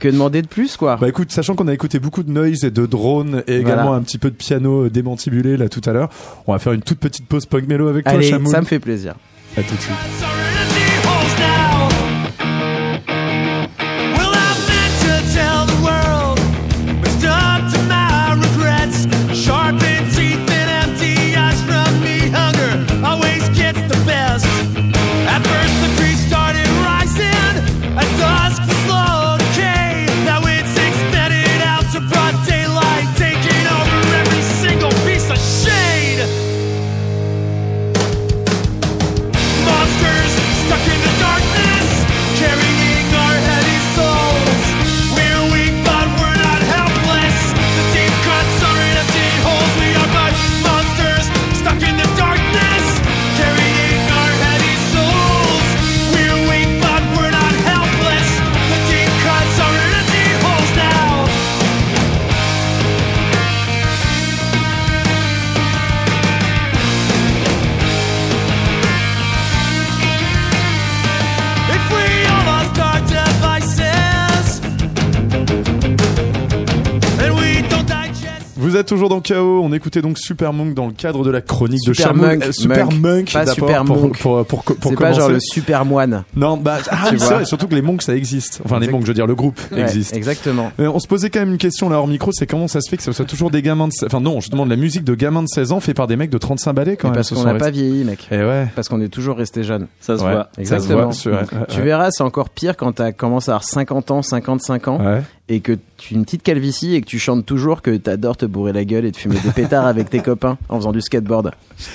que demander de plus, quoi? Bah écoute, sachant qu'on a écouté beaucoup de noise et de drones et également. Un petit peu de piano euh, démantibulé là tout à l'heure, on va faire une toute petite pause punk mélo avec toi, Allez, Chamoul. ça me fait plaisir. À tout de suite. Vous êtes toujours dans KO. On écoutait donc Super Monk dans le cadre de la chronique de Super. Monk, Euh, Super Monk. Monk, Pas Super pour, Monk. Pour, pour, pour, pour C'est pas genre le super moine. Non, bah, [laughs] ah c'est vrai. Surtout que les monks, ça existe. Enfin, les monks, je veux dire, le groupe Ouais, existe. Exactement. Euh, on se posait quand même une question là hors micro, c'est comment ça se fait que ce soit toujours des gamins de... Enfin non, je demande la musique de gamins de 16 ans fait par des mecs de 35 balais quand Mais même. parce ce qu'on n'a pas vieilli, mec. Et ouais. Parce qu'on est toujours resté jeune. Ça se Ouais. voit. Ça se Exactement. voit, Tu verras, c'est encore pire quand t'as commencé à avoir 50 ans, 55 ans, Ouais. Et que tu une petite calvitie et que tu chantes toujours que t'adores te bourrer la gueule et te fumer des pétards avec tes copains en faisant du skateboard.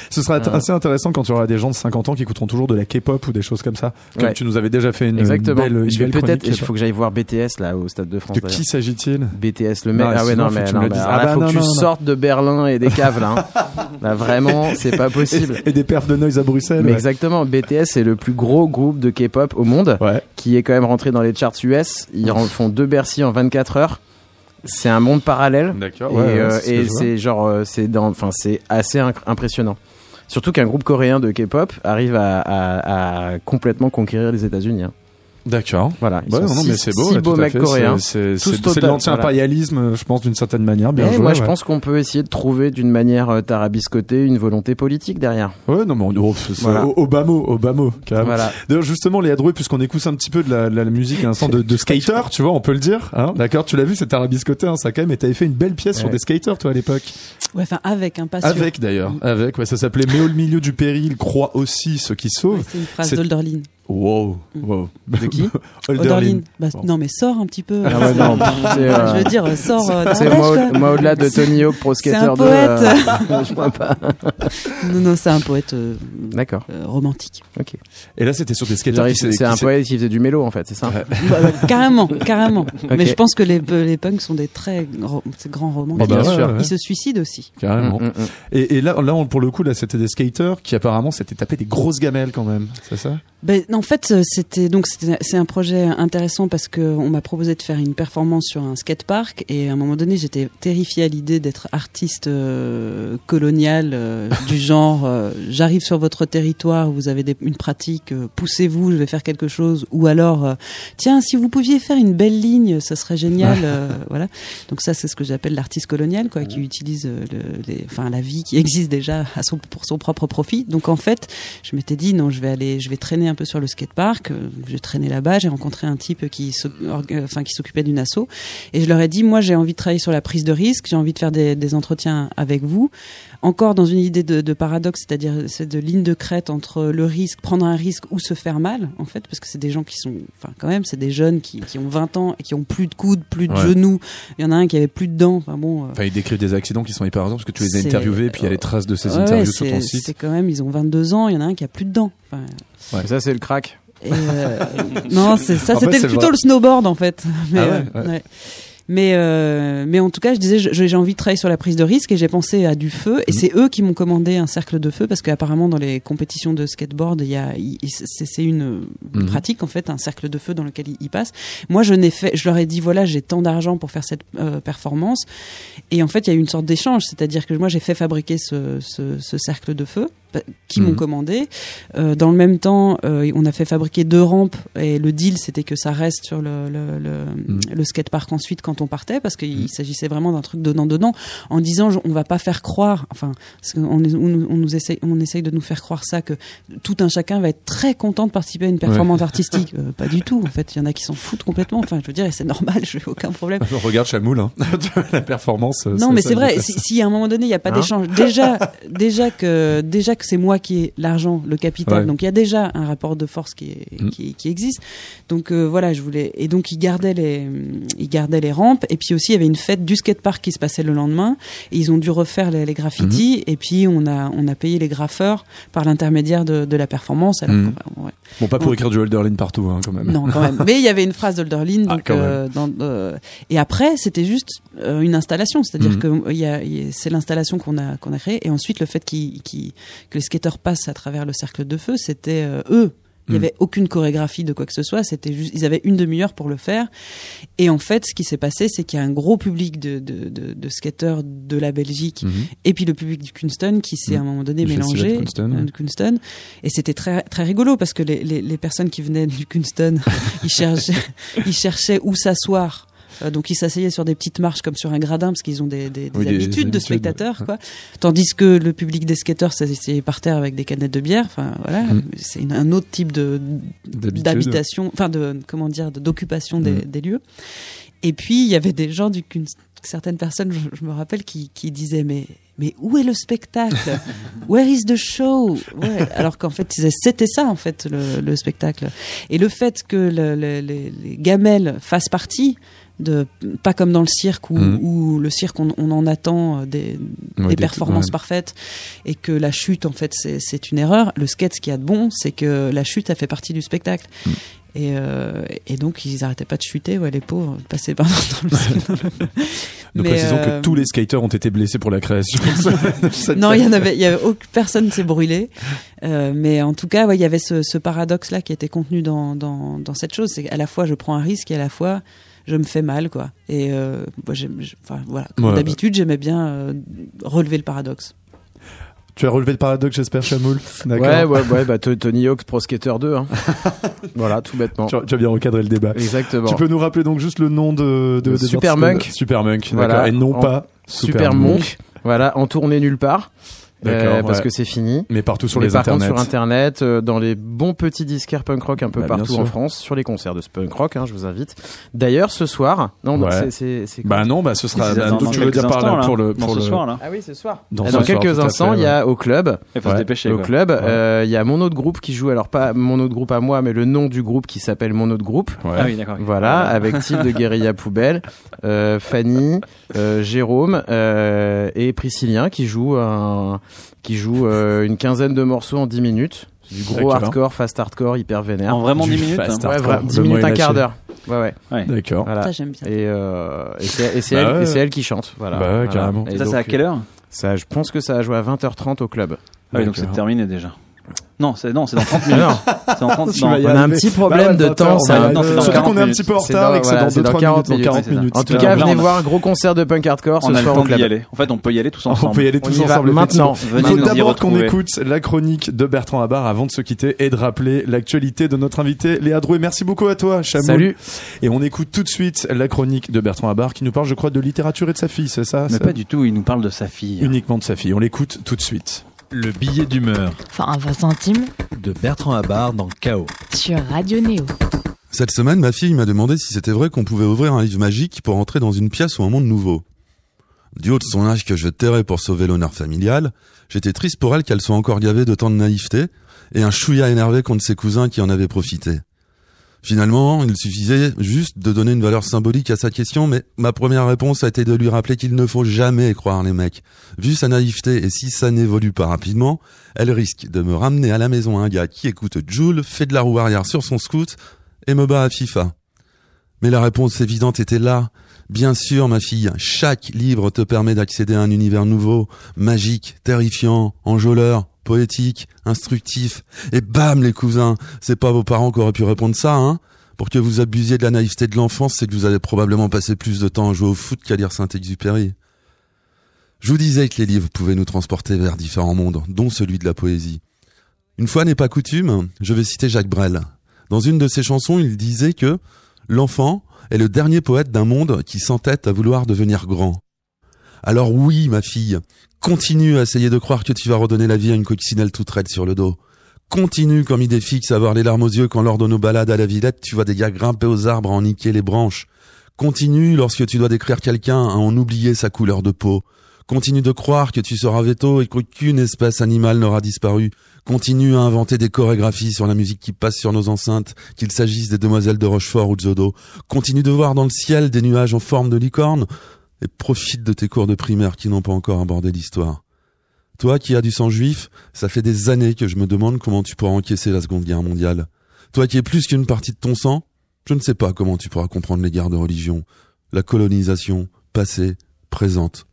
Ce sera Ah. assez intéressant quand tu auras des gens de 50 ans qui écouteront toujours de la K-pop ou des choses comme ça. Comme Ouais. tu nous avais déjà fait une, Exactement. belle, je belle peut-être, il faut que j'aille voir BTS là au Stade de France. De qui s'agit-il BTS, le mec. Non, ah ouais, non, faut que mais tu non, bah, Ah là, bah faut non, que tu sortes de Berlin et des caves là. hein. [laughs] Là, vraiment, c'est pas possible. Et des perfs de noise à Bruxelles. Mais ouais. exactement, BTS c'est le plus gros groupe de K-pop au monde, Ouais. qui est quand même rentré dans les charts US. Ils font deux Bercy en 24 heures. C'est un monde parallèle. D'accord. et ouais, euh, c'est ce que et je vois. c'est genre, euh, c'est dans, enfin, c'est assez inc- impressionnant. Surtout qu'un groupe coréen de K-pop arrive à, à- à complètement conquérir les États-Unis. hein. D'accord. Voilà, ils Ouais, sont non, non, six, mais c'est beau. six beaux mecs coréens. C'est- C'est c'est- c'est de l'anti-impérialisme, je pense, d'une certaine manière. Bien Et joué. moi, je pense qu'on peut essayer de trouver d'une manière euh, tarabiscotée une volonté politique derrière. Ouais, non, mais on, oh, c'est- Voilà. au- Obama, Obama, carrément. Voilà. D'ailleurs, justement, Léa Drouet, puisqu'on écoute un petit peu de la, la musique à l'instant de, de skater, tu vois, on peut le dire, hein, d'accord, tu l'as vu, c'était arabiscoté, hein, ça quand même, et t'avais fait une belle pièce sur des skaters, toi, à l'époque. Ouais, enfin avec un pas sûr. Avec, d'ailleurs, avec, ouais, ça s'appelait Mais au milieu du péril, croit aussi ceux qui sauvent. C'est une phrase C'est- d'Olderlin. Wow, wow. De qui [laughs] Olderlin. Bah, Bon. Non, mais sors un petit peu. Ah ouais, non, [laughs] c'est, euh, Je veux dire, sors. euh, n'empêche, moi, au-delà de Tony Hawk Pro C'est Skater un 2, poète. euh, [laughs] je crois pas. Non, non, c'est un poète euh, D'accord. euh, romantique. Ok. Et là, c'était sur des skaters. C'est c'est un poète qui faisait du mélo en fait, c'est ça Ouais. Bah, bah, carrément, carrément. Mais je pense que les, les punks sont des très gros, c'est grands romantiques. Bah, bah, bien sûr. ouais, Ils se suicident aussi. Carrément. Mm, mm, mm. Et, et là, là, on- pour le coup, là, c'était des skaters qui apparemment s'étaient tapés des grosses gamelles quand même. C'est ça? Ben, en fait, euh, c'était donc c'est un projet intéressant parce que on m'a proposé de faire une performance sur un skatepark et à un moment donné, j'étais terrifiée à l'idée d'être artiste euh, colonial euh, du [laughs] genre euh, j'arrive sur votre territoire, vous avez des- une pratique, poussez-vous, je vais faire quelque chose ou alors tiens, si vous pouviez faire une belle ligne, ce serait génial, [laughs] voilà. Donc ça, c'est ce que j'appelle l'artiste colonial, quoi, qui utilise le, les, enfin la vie qui [laughs] existe déjà à son, pour son propre profit. Donc en fait, je m'étais dit non, je vais aller, je vais traîner un peu sur le skatepark. Euh, Je traînais là-bas, j'ai rencontré un type qui, orga- enfin qui s'occupait d'une asso, et je leur ai dit moi j'ai envie de travailler sur la prise de risque, j'ai envie de faire des entretiens avec vous. Encore dans une idée de, de paradoxe, c'est-à-dire c'est de ligne de crête entre le risque, prendre un risque ou se faire mal, en fait, parce que c'est des gens qui sont, enfin quand même, c'est des jeunes qui, qui ont 20 ans et qui ont plus de coudes, plus de Ouais. genoux. Il y en a un qui avait plus de dents. Enfin bon. euh, Enfin, ils décrivent des accidents qui sont hyper parce que tu les as interviewés et puis il y a les traces de ces ouais, interviews sur c'est- ton site. C'est quand même, ils ont 22 ans, il y en a un qui a plus de dents. Enfin, Ouais. Ça, c'est le crack. et, euh, non, c'est ça, c'était c'est plutôt vrai. le snowboard en fait. [laughs] Mais, Ah ouais, euh, ouais. ouais. Mais, euh, mais en tout cas, je disais, j'ai envie de travailler sur la prise de risque et j'ai pensé à du feu. Et Mhm. c'est eux qui m'ont commandé un cercle de feu parce qu'apparemment, dans les compétitions de skateboard, il y a, c'est une Mhm. pratique en fait, un cercle de feu dans lequel ils, ils passent. Moi, je n'ai fait, je leur ai dit voilà, j'ai tant d'argent pour faire cette euh, performance. Et en fait, il y a eu une sorte d'échange, c'est-à-dire que moi, j'ai fait fabriquer ce, ce, ce cercle de feu qui Mhm. m'ont commandé. Euh, dans le même temps, euh, on a fait fabriquer deux rampes et le deal, c'était que ça reste sur le, le, le, Mhm. le skatepark ensuite quand on partait, parce qu'il s'agissait vraiment d'un truc donnant-donnant, en disant on va pas faire croire, enfin, parce qu'on est- on, on nous essaye, on essaye de nous faire croire ça que tout un chacun va être très content de participer à une performance artistique. Euh, pas du tout. En fait, il y en a qui s'en foutent complètement. Enfin, je veux dire, et c'est normal, [laughs] je n'ai aucun problème. [laughs] Regarde Chamoul, hein. [laughs] la performance. Non, mais c'est vrai. Si, si à un moment donné il n'y a pas Hein d'échange, déjà, déjà que déjà que c'est moi qui ai l'argent, le capital, Ouais. donc il y a déjà un rapport de force qui est, Mm. qui, qui existe. Donc euh, voilà, je voulais et donc ils gardaient les les rampes et puis aussi il y avait une fête du skatepark qui se passait le lendemain et ils ont dû refaire les, les graffitis Mm-hmm. et puis on a on a payé les graffeurs par l'intermédiaire de, de la performance. Alors, Mm. ouais. Bon, pas pour écrire du Holderlin partout, hein, quand même. Non, quand même. Mais il y avait une phrase d'Olderlin. [laughs] Ah, euh, euh, et après, c'était juste une installation. C'est-à-dire Mhm. que il il c'est l'installation qu'on a, qu'on a créée. Et ensuite, le fait qu'ils- que les skateurs passent à travers le cercle de feu, c'était euh, eux. Il n'y Mhm. avait aucune chorégraphie de quoi que ce soit. C'était juste, ils avaient une demi-heure pour le faire. Et en fait, ce qui s'est passé, c'est qu'il y a un gros public de, de, de, de skateurs de la Belgique Mhm. et puis le public du Kunston qui s'est Mhm. à un moment donné mélangé de Kunston, euh, Kunston. et c'était très très rigolo parce que les, les, les personnes qui venaient du Kunston [laughs] ils cherchaient ils cherchaient où s'asseoir donc ils s'asseyaient sur des petites marches comme sur un gradin parce qu'ils ont des, des, des Oui, des habitudes de habitudes, spectateurs, ouais. quoi. Tandis que le public des skateurs s'asseyait par terre avec des canettes de bière. Enfin voilà, Mm. c'est un autre type de d'habitation, enfin de comment dire, d'occupation des, Mm. des lieux. Et puis il y avait des gens, du certaines personnes, je, je me rappelle, qui, qui disaient mais mais où est le spectacle? [laughs] Where is the show? Ouais, Alors qu'en fait, c'était ça en fait le, le spectacle. Et le fait que le- le- les, les gamelles fassent partie de pas comme dans le cirque où, où le cirque on, on en attend euh, des, Ouais, des des- performances ouais. parfaites et que la chute en fait c'est une erreur. Le skate, ce qu'il y a de bon, c'est que la chute a fait partie du spectacle. Et, euh, et donc ils arrêtaient pas de chuter, ouais, les pauvres, de passer par dans le, [laughs] Nous précisons euh, que tous les skateurs ont été blessés pour la création. [laughs] non, il y en avait, y avait aucune personne s'est brûlé. Euh, mais en tout cas, ouais, il y avait ce, ce paradoxe-là qui était contenu dans, dans, dans cette chose. C'est qu'à la fois, je prends un risque et à la fois, je me fais mal, quoi. Et euh, moi, voilà. Comme Ouais. d'habitude, j'aimais bien euh, relever le paradoxe. Tu as relevé le paradoxe, j'espère, Chamoul D'accord. Ouais, ouais, ouais, bah Tony Hawk Pro Skater 2. Hein. [laughs] voilà, tout bêtement. Tu, as- tu as bien recadré le débat. Exactement. Tu peux nous rappeler donc juste le nom de, de, des Super Monk. Super Monk, Voilà. d'accord. Et non En- pas Super Monk. Voilà, en tournée nulle part. Euh, parce ouais. que c'est fini. Mais partout sur Mais les par internets. contre sur internet, euh, dans les bons petits disquaires punk rock un peu Bah, partout en France, sur les concerts de ce punk rock, hein, je vous invite. D'ailleurs ce soir, non, Ouais. c'est c'est c'est Bah non, bah ce sera. Bah, dans- tu veux quelques dire par instants, là là. pour le pour ce le soir, là. Ah oui, ce soir. Dans, Dans, ce soir, quelques instants, il y a au club, Il faut se dépêcher. au quoi. club, euh, il y a mon autre groupe qui joue. Alors pas mon autre groupe à moi, mais le nom du groupe qui s'appelle mon autre groupe. Ah oui, d'accord. Voilà, avec type de guérilla poubelle, euh, Fanny, euh, Jérôme euh, et Priscillien qui joue un, qui joue euh, une quinzaine de morceaux en 10 minutes. C'est du gros D'accord. hardcore, fast hardcore, hyper vénère. En vraiment Du 10 minutes. hein. Ouais, hardcore. vra- 10 Le mot minutes, un quart d'heure. Ouais, ouais. Ouais. D'accord. Voilà. Ça, j'aime bien. Et, euh, et c'est et c'est Bah elle, ouais. et c'est elle qui chante. Voilà. Bah ouais, Voilà. carrément. Et Ça, donc, c'est à quelle heure ça, Je pense que ça a joué à 20h30 au club. Ah oui, donc c'est terminé déjà. Non, c'est non, c'est dans 30 [laughs] minutes. C'est dans 30 Tu vas y On a un petit Bah problème ouais, de temps. on ça- Surtout 40 qu'on est un petit peu en retard et que c'est dans c'est dans 2-3 40 minutes. Dans minutes, 40 c'est ça. minutes. En tout cas, venez on a- voir un gros concert de punk hardcore On ce soir au club. aller. En fait, on peut y aller tous On ensemble. peut y aller On tous ensemble. maintenant. Il faut d'abord qu'on écoute la chronique de Bertrand Habar avant de se quitter et de rappeler l'actualité de notre invité Léa Drouet. Merci beaucoup à toi, Chamoul. Salut. Et on écoute tout de suite la chronique de Bertrand Habar qui nous parle, je crois, de littérature et de sa fille, c'est ça Mais pas du tout, il nous parle de sa fille. Uniquement de sa fille. On l'écoute tout de suite. Le billet d'humeur Enfin, 20 centimes de Bertrand Habar dans Chaos. sur Radio Néo. Cette semaine, ma fille m'a demandé si c'était vrai qu'on pouvait ouvrir un livre magique pour entrer dans une pièce ou un monde nouveau. Du haut de son âge que je tairais pour sauver l'honneur familial, j'étais triste pour elle qu'elle soit encore gavée de tant de naïveté et un chouïa énervé contre ses cousins qui en avaient profité. Finalement, il suffisait juste de donner une valeur symbolique à sa question, mais ma première réponse a été de lui rappeler qu'il ne faut jamais croire les mecs. Vu sa naïveté et si ça n'évolue pas rapidement, elle risque de me ramener à la maison un gars qui écoute Joule, fait de la roue arrière sur son scoot et me bat à FIFA. Mais la réponse évidente était là. Bien sûr, ma fille, chaque livre te permet d'accéder à un univers nouveau, magique, terrifiant, enjôleur, poétique, instructif. Et bam, les cousins, c'est pas vos parents qui auraient pu répondre ça, hein Pour que vous abusiez de la naïveté de l'enfance, c'est que vous avez probablement passé plus de temps à jouer au foot qu'à lire Saint-Exupéry. Je vous disais que les livres pouvaient nous transporter vers différents mondes, dont celui de la poésie. Une fois n'est pas coutume, je vais citer Jacques Brel. Dans une de ses chansons, il disait que l'enfant est le dernier poète d'un monde qui s'entête à vouloir devenir grand. Alors oui, ma fille, continue à essayer de croire que tu vas redonner la vie à une coccinelle toute raide sur le dos. Continue comme idée fixe à avoir les larmes aux yeux quand lors de nos balades à la Villette, tu vois des gars grimper aux arbres à en niquer les branches. Continue lorsque tu dois décrire quelqu'un à en oublier sa couleur de peau. Continue de croire que tu seras veto et qu'aucune espèce animale n'aura disparu. Continue à inventer des chorégraphies sur la musique qui passe sur nos enceintes, qu'il s'agisse des demoiselles de Rochefort ou de Zodo. Continue de voir dans le ciel des nuages en forme de licorne et profite de tes cours de primaire qui n'ont pas encore abordé l'histoire. Toi qui as du sang juif, ça fait des années que je me demande comment tu pourras encaisser la Seconde Guerre mondiale. Toi qui es plus qu'une partie de ton sang, je ne sais pas comment tu pourras comprendre les guerres de religion, la colonisation, passée, présente.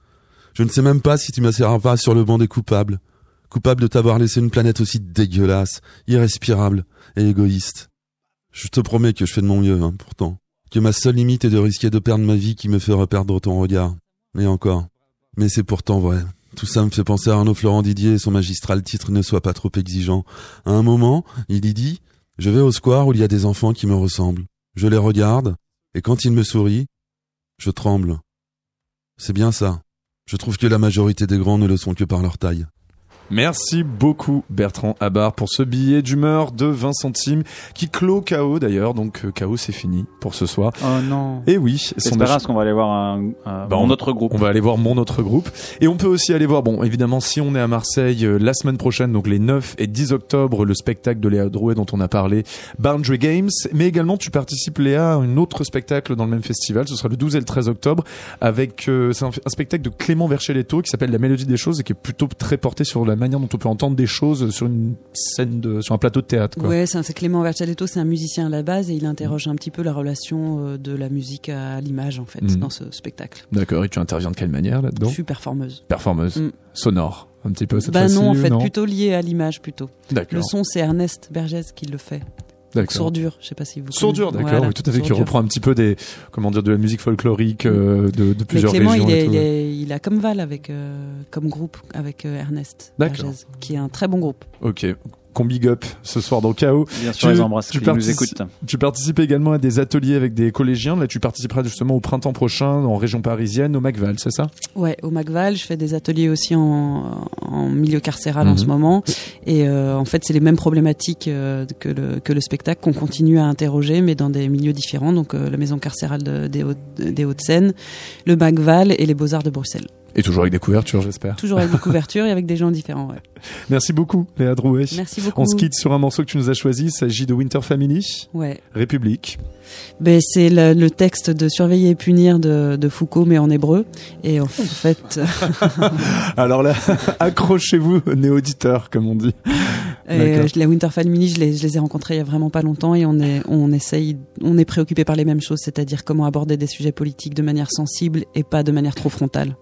Je ne sais même pas si tu m'asseras pas sur le banc des coupables, coupable de t'avoir laissé une planète aussi dégueulasse, irrespirable et égoïste. Je te promets que je fais de mon mieux, hein, pourtant. Que ma seule limite est de risquer de perdre ma vie qui me ferait perdre ton regard. Et encore. Mais c'est pourtant vrai. Tout ça me fait penser à Arnaud Florent Didier et son magistral titre Ne sois pas trop exigeant. À un moment, il y dit Je vais au square où il y a des enfants qui me ressemblent. Je les regarde, et quand ils me sourient, Je tremble. C'est bien ça. Je trouve que la majorité des grands ne le sont que par leur taille. Merci beaucoup Bertrand Abar pour ce billet d'humeur de 20 centimes qui clôt KO d'ailleurs. Donc euh, KO c'est fini pour ce soir. Oh non. Et oui, C'est pas grave, qu'on va aller voir un, un- Bah, mon on- autre groupe. On va aller voir mon autre groupe. Et on peut aussi aller voir, bon, évidemment, si on est à Marseille euh, la semaine prochaine, donc les 9 et 10 octobre, le spectacle de Léa Drouet dont on a parlé, Boundary Games. Mais également, tu participes, Léa, à un autre spectacle dans le même festival. Ce sera le 12 et le 13 octobre avec, euh, c'est un, un spectacle de Clément Vercheletto qui s'appelle La Mélodie des choses et qui est plutôt très porté sur la manière dont on peut entendre des choses sur une scène de, sur un plateau de théâtre, quoi. Ouais, c'est Clément Vercelletto, c'est un musicien à la base et il interroge un petit peu la relation euh, de la musique à l'image en fait Mhm. dans ce spectacle. D'accord. Et tu interviens de quelle manière là-dedans? Je suis performeuse. Performeuse. Mm. Sonore. Un petit peu cette Bah non, en fait, non? plutôt lié à l'image plutôt. D'accord. Le son, c'est Ernest Bergès qui le fait. Sourdure, je sais pas si vous Sourdure, d'accord, Voilà, oui, tout à fait, qui Sourdure. reprend un petit peu des, comment dire, de la musique folklorique euh, de, plusieurs Clément, régions. il, et tout. il, est- il a comme Val avec, euh, comme groupe avec euh, Ernest qui est un très bon groupe. Ok, qu'on big up ce soir dans KO. Bien sûr, Tu- les embrasse, tu qui nous écoutent. Tu participes également à des ateliers avec des collégiens. Là, tu participeras justement au printemps prochain en région parisienne, au Macval, c'est ça? Ouais, au Macval, je fais des ateliers aussi en, en milieu carcéral en Mhm. ce moment. Et euh, en fait, c'est les mêmes problématiques euh, que, le, que le spectacle qu'on continue à interroger, mais dans des milieux différents. Donc, euh, la maison carcérale de- des Hauts- des Hauts-de-Seine, le Macval et les Beaux-Arts de Bruxelles. Et toujours avec des couvertures, j'espère. Toujours avec des couvertures et avec des gens différents. Ouais. [laughs] Merci beaucoup, Léa Drouet. Merci beaucoup. On se quitte sur un morceau que tu nous as choisi. Il s'agit de Winter Family, Ouais. République. Ben, c'est le, le texte de Surveiller et punir de, de Foucault, mais en hébreu. Et en fait, [laughs] [laughs] Alors là, accrochez-vous, néo-auditeurs, comme on dit. Euh, la Winter Family, je les, je les ai rencontrés il y a vraiment pas longtemps et on est, on essaye, on est préoccupé par les mêmes choses, c'est-à-dire comment aborder des sujets politiques de manière sensible et pas de manière trop frontale.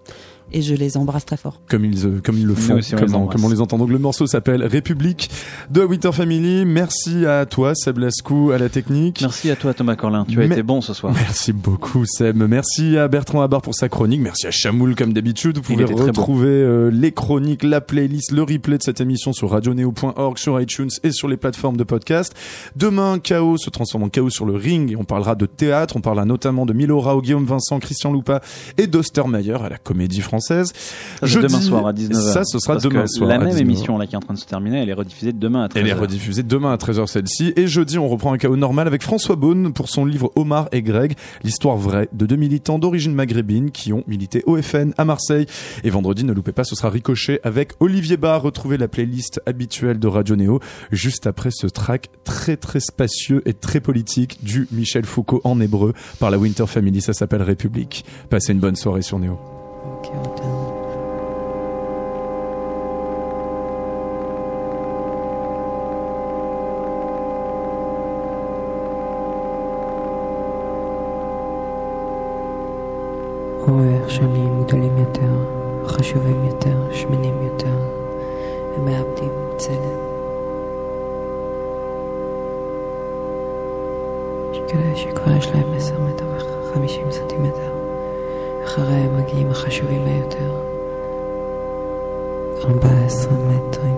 Et je les embrasse très fort. comme ils, euh, comme ils le font, aussi, comme, on, embrasse. comme on les entend. Donc le morceau s'appelle République de Winter Family. Merci à toi, Seb Lascou, à la technique. Merci à toi, Thomas Corlin. Tu as Mais- été bon ce soir. Merci beaucoup Seb. Merci à Bertrand Abar pour sa chronique. Merci à Chamoul comme d'habitude. Vous pouvez bon. retrouver euh, les chroniques, la playlist, le replay de cette émission sur radioneo.org, sur iTunes et sur les plateformes de podcast. Demain, Chaos se transforme en Chaos sur le ring et on parlera de théâtre. On parlera notamment de Milo Rao, Guillaume Vincent, Christian Loupa et d'Ostermayer à la Comédie Française. Jeudi, demain soir à 19h. Ça, ce sera Parce demain que soir. La même 19h. émission là qui est en train de se terminer, elle est rediffusée demain à 13h. Elle est rediffusée demain à 13h celle-ci. Et jeudi, on reprend un chaos normal avec François Beaune pour son livre Omar et Greg, l'histoire vraie de deux militants d'origine maghrébine qui ont milité au FN à Marseille. Et vendredi, ne loupez pas, ce sera Ricochet avec Olivier Barr. Retrouvez la playlist habituelle de Radio Néo juste après ce track très très spacieux et très politique du Michel Foucault en hébreu par la Winter Family. Ça s'appelle République. Passez une bonne soirée sur Néo. Ok, on termine. או שנים גדולים יותר, חשובים יותר, שמנים יותר, הם מאבדים צלם. יש כאלה שכבר יש להם 10 מטר ו-50 סנטימטר, אחריהם מגיעים החשובים ביותר, 14 מטרים.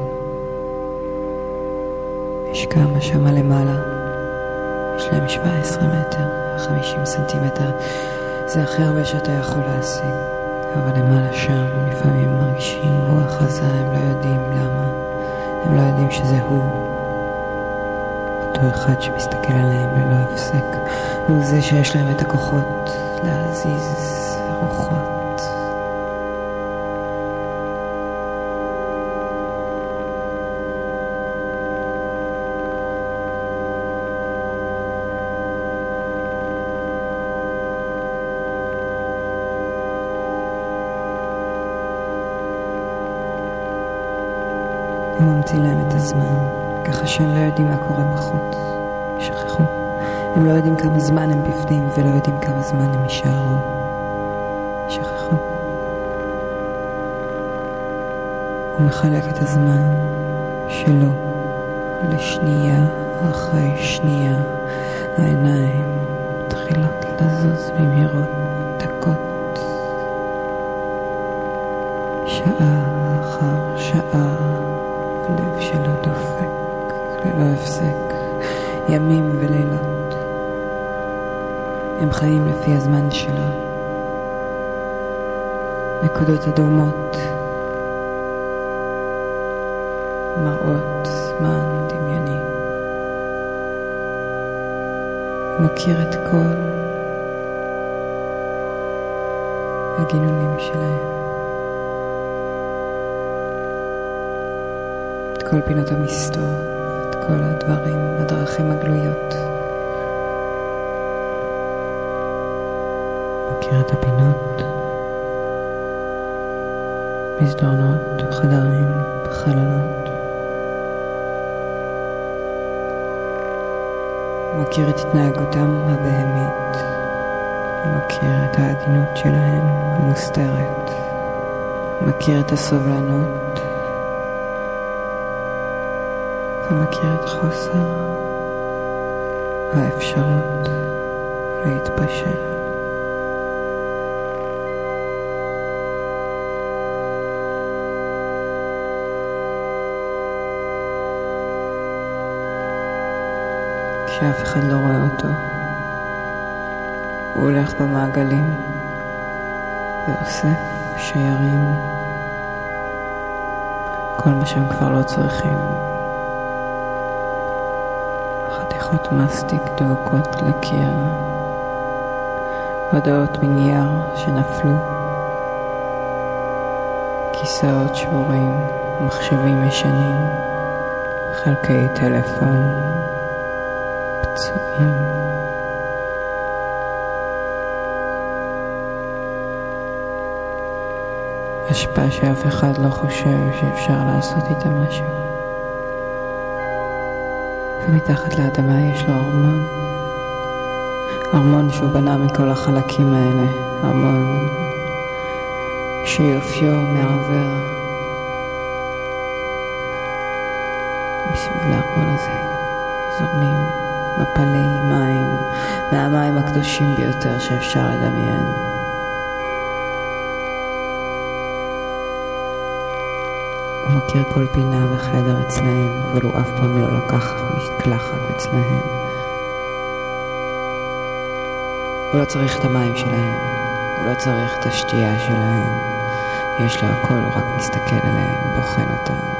יש כמה שמה למעלה, יש להם 17 מטר, 50 סנטימטר. זה הכי הרבה שאתה יכול להשיג. אבל למעלה שם לפעמים מרגישים רוח חזה, הם לא יודעים למה. הם לא יודעים שזה הוא. אותו אחד שמסתכל עליהם ללא הפסק. הוא זה שיש להם את הכוחות להזיז רוחות. הוא ממציא להם את הזמן, ככה שהם לא יודעים מה קורה בחוץ. שכחו. הם לא יודעים כמה זמן הם בפנים, ולא יודעים כמה זמן הם יישארו. הוא מחלק את הזמן שלו לשנייה אחרי שנייה. העיניים מתחילות לזוז במהירות דקות. שעה אחר שעה. הלב שלו דופק ללא הפסק, ימים ולילות. הם חיים לפי הזמן שלו, נקודות אדומות, כל פינות המסתור, את כל הדברים, הדרכים הגלויות. מכיר את הפינות, מסדרונות, חדרים, חלונות. מכיר את התנהגותם הבהמית, מכיר את העדינות שלהם המוסתרת, מכיר את הסובלנות, ומכיר את חוסר האפשרות להתפשר. כשאף אחד לא רואה אותו. הוא הולך במעגלים ואוסף שיירים, כל מה שהם כבר לא צריכים. חתיכות מסטיק דבוקות לקיר, הודעות מנייר שנפלו, כיסאות שבורים, מחשבים ישנים, חלקי טלפון, פצועים. אשפה שאף אחד לא חושב שאפשר לעשות איתה משהו. ומתחת לאדמה יש לו ארמון. ארמון שהוא בנה מכל החלקים האלה. ארמון שיופיו מעוור. מסביב לארמון הזה זורמים מפלי מים, מהמים הקדושים ביותר שאפשר לדמיין. מכיר כל פינה וחדר אצלהם, אבל הוא אף פעם לא לקח מקלחת אצלהם. הוא לא צריך את המים שלהם, הוא לא צריך את השתייה שלהם. יש לו הכל, הוא רק מסתכל עליהם, בוחן אותם.